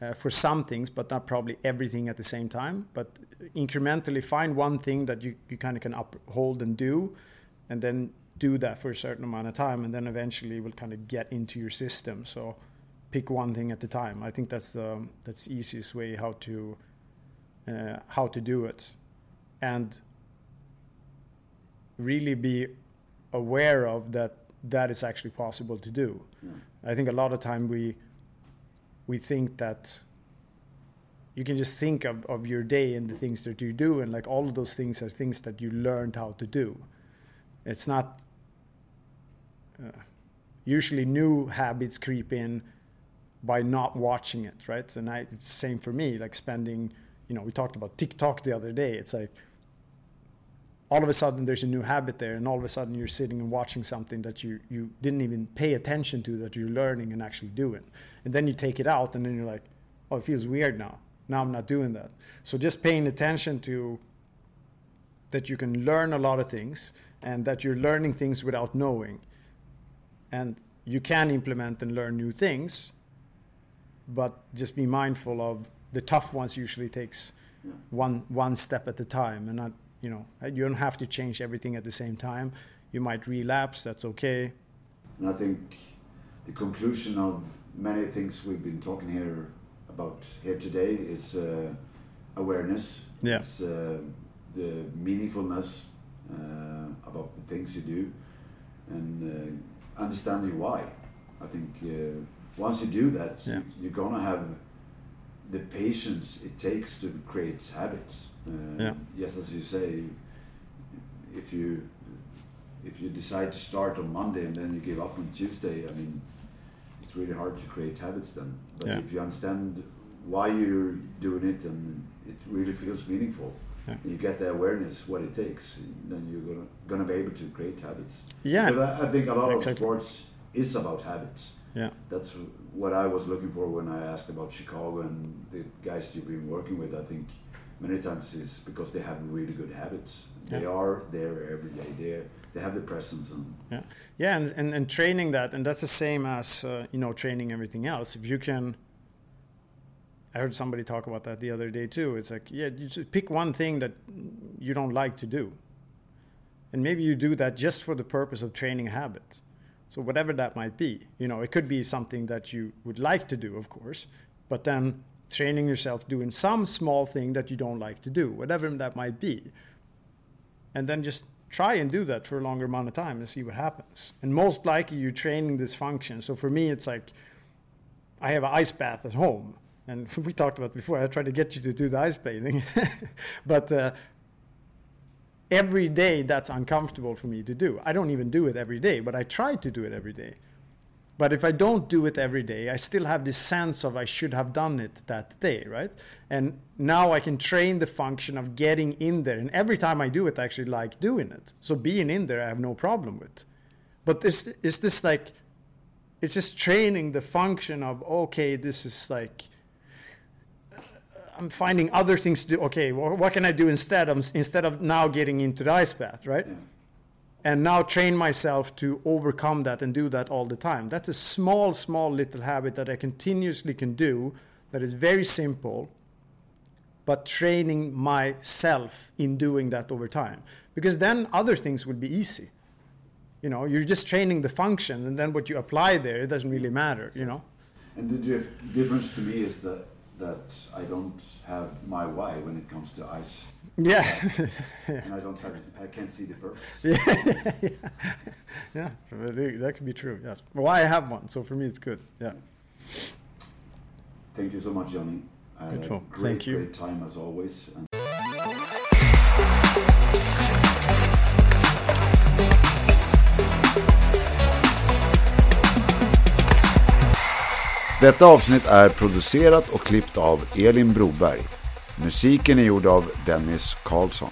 uh, for some things, but not probably everything at the same time. But incrementally find one thing that you, you kind of can uphold and do, and then do that for a certain amount of time, and then eventually will kind of get into your system. So pick one thing at a time. I think that's the that's the easiest way how to uh, how to do it, and really be aware of that that is actually possible to do. Yeah. I think a lot of time we we think that you can just think of, of your day and the things that you do and like all of those things are things that you learned how to do. It's not uh, usually new habits creep in by not watching it right? And I, it's the same for me like spending you know we talked about tiktok the other day. It's like all of a sudden there's a new habit there and all of a sudden you're sitting and watching something that you, you didn't even pay attention to that you're learning and actually doing. And then you take it out and then you're like oh it feels weird now. Now i'm not doing that. So just paying attention to that you can learn a lot of things and that you're learning things without knowing. And you can implement and learn new things but just be mindful of the tough ones usually takes one one step at a time and not you know you don't have to change everything at the same time. You might relapse that's okay. And i think the conclusion of many things we've been talking here about here today is uh, awareness. Yeah. It's uh, the meaningfulness uh, about the things you do and uh, understanding why. I think uh, once you do that yeah. you, are gonna have the patience it takes to create habits. Uh, yeah. Yes, as you say, if you if you decide to start on Monday and then you give up on Tuesday, I mean, it's really hard to create habits then. But yeah. if you understand why you're doing it and it really feels meaningful, yeah. you get the awareness what it takes, then you're gonna gonna be able to create habits. Yeah, I, I think a lot exactly. of sports is about habits. Yeah. That's what I was looking for when I asked about Chicago and the guys you've been working with. I think many times is because they have really good habits. Yeah. They are there every day. They they have the presence and yeah, yeah, and, and, and training that, and that's the same as uh, you know training everything else. If you can, I heard somebody talk about that the other day too. It's like yeah, you just pick one thing that you don't like to do, and maybe you do that just for the purpose of training a habit so whatever that might be, you know, it could be something that you would like to do, of course, but then training yourself doing some small thing that you don't like to do, whatever that might be. And then just try and do that for a longer amount of time and see what happens. And most likely you're training this function. So for me, it's like I have an ice bath at home. And [LAUGHS] we talked about before, I tried to get you to do the ice bathing. [LAUGHS] but uh, every day that's uncomfortable for me to do. I don't even do it every day, but I try to do it every day. But if I don't do it every day, I still have this sense of I should have done it that day, right? And now I can train the function of getting in there. And every time I do it, I actually like doing it. So being in there, I have no problem with. But this is this like, it's just training the function of, okay, this is like, I'm finding other things to do. Okay, what can I do instead of instead of now getting into the ice bath, right? And now train myself to overcome that and do that all the time. That's a small, small little habit that I continuously can do. That is very simple, but training myself in doing that over time. Because then other things will be easy. You know, you're just training the function, and then what you apply there, it doesn't really matter, you know? And the difference to me is that that I don't have my why when it comes to ice, Yeah. and I don't have I can't see the purpose. [LAUGHS] yeah. yeah, that could be true, yes. Well, I have one, so for me it's good, yeah. Thank you so much, Johnny. I Beautiful. great, Thank you. great time as always. And Detta avsnitt är producerat och klippt av Elin Broberg. Musiken är gjord av Dennis Karlsson.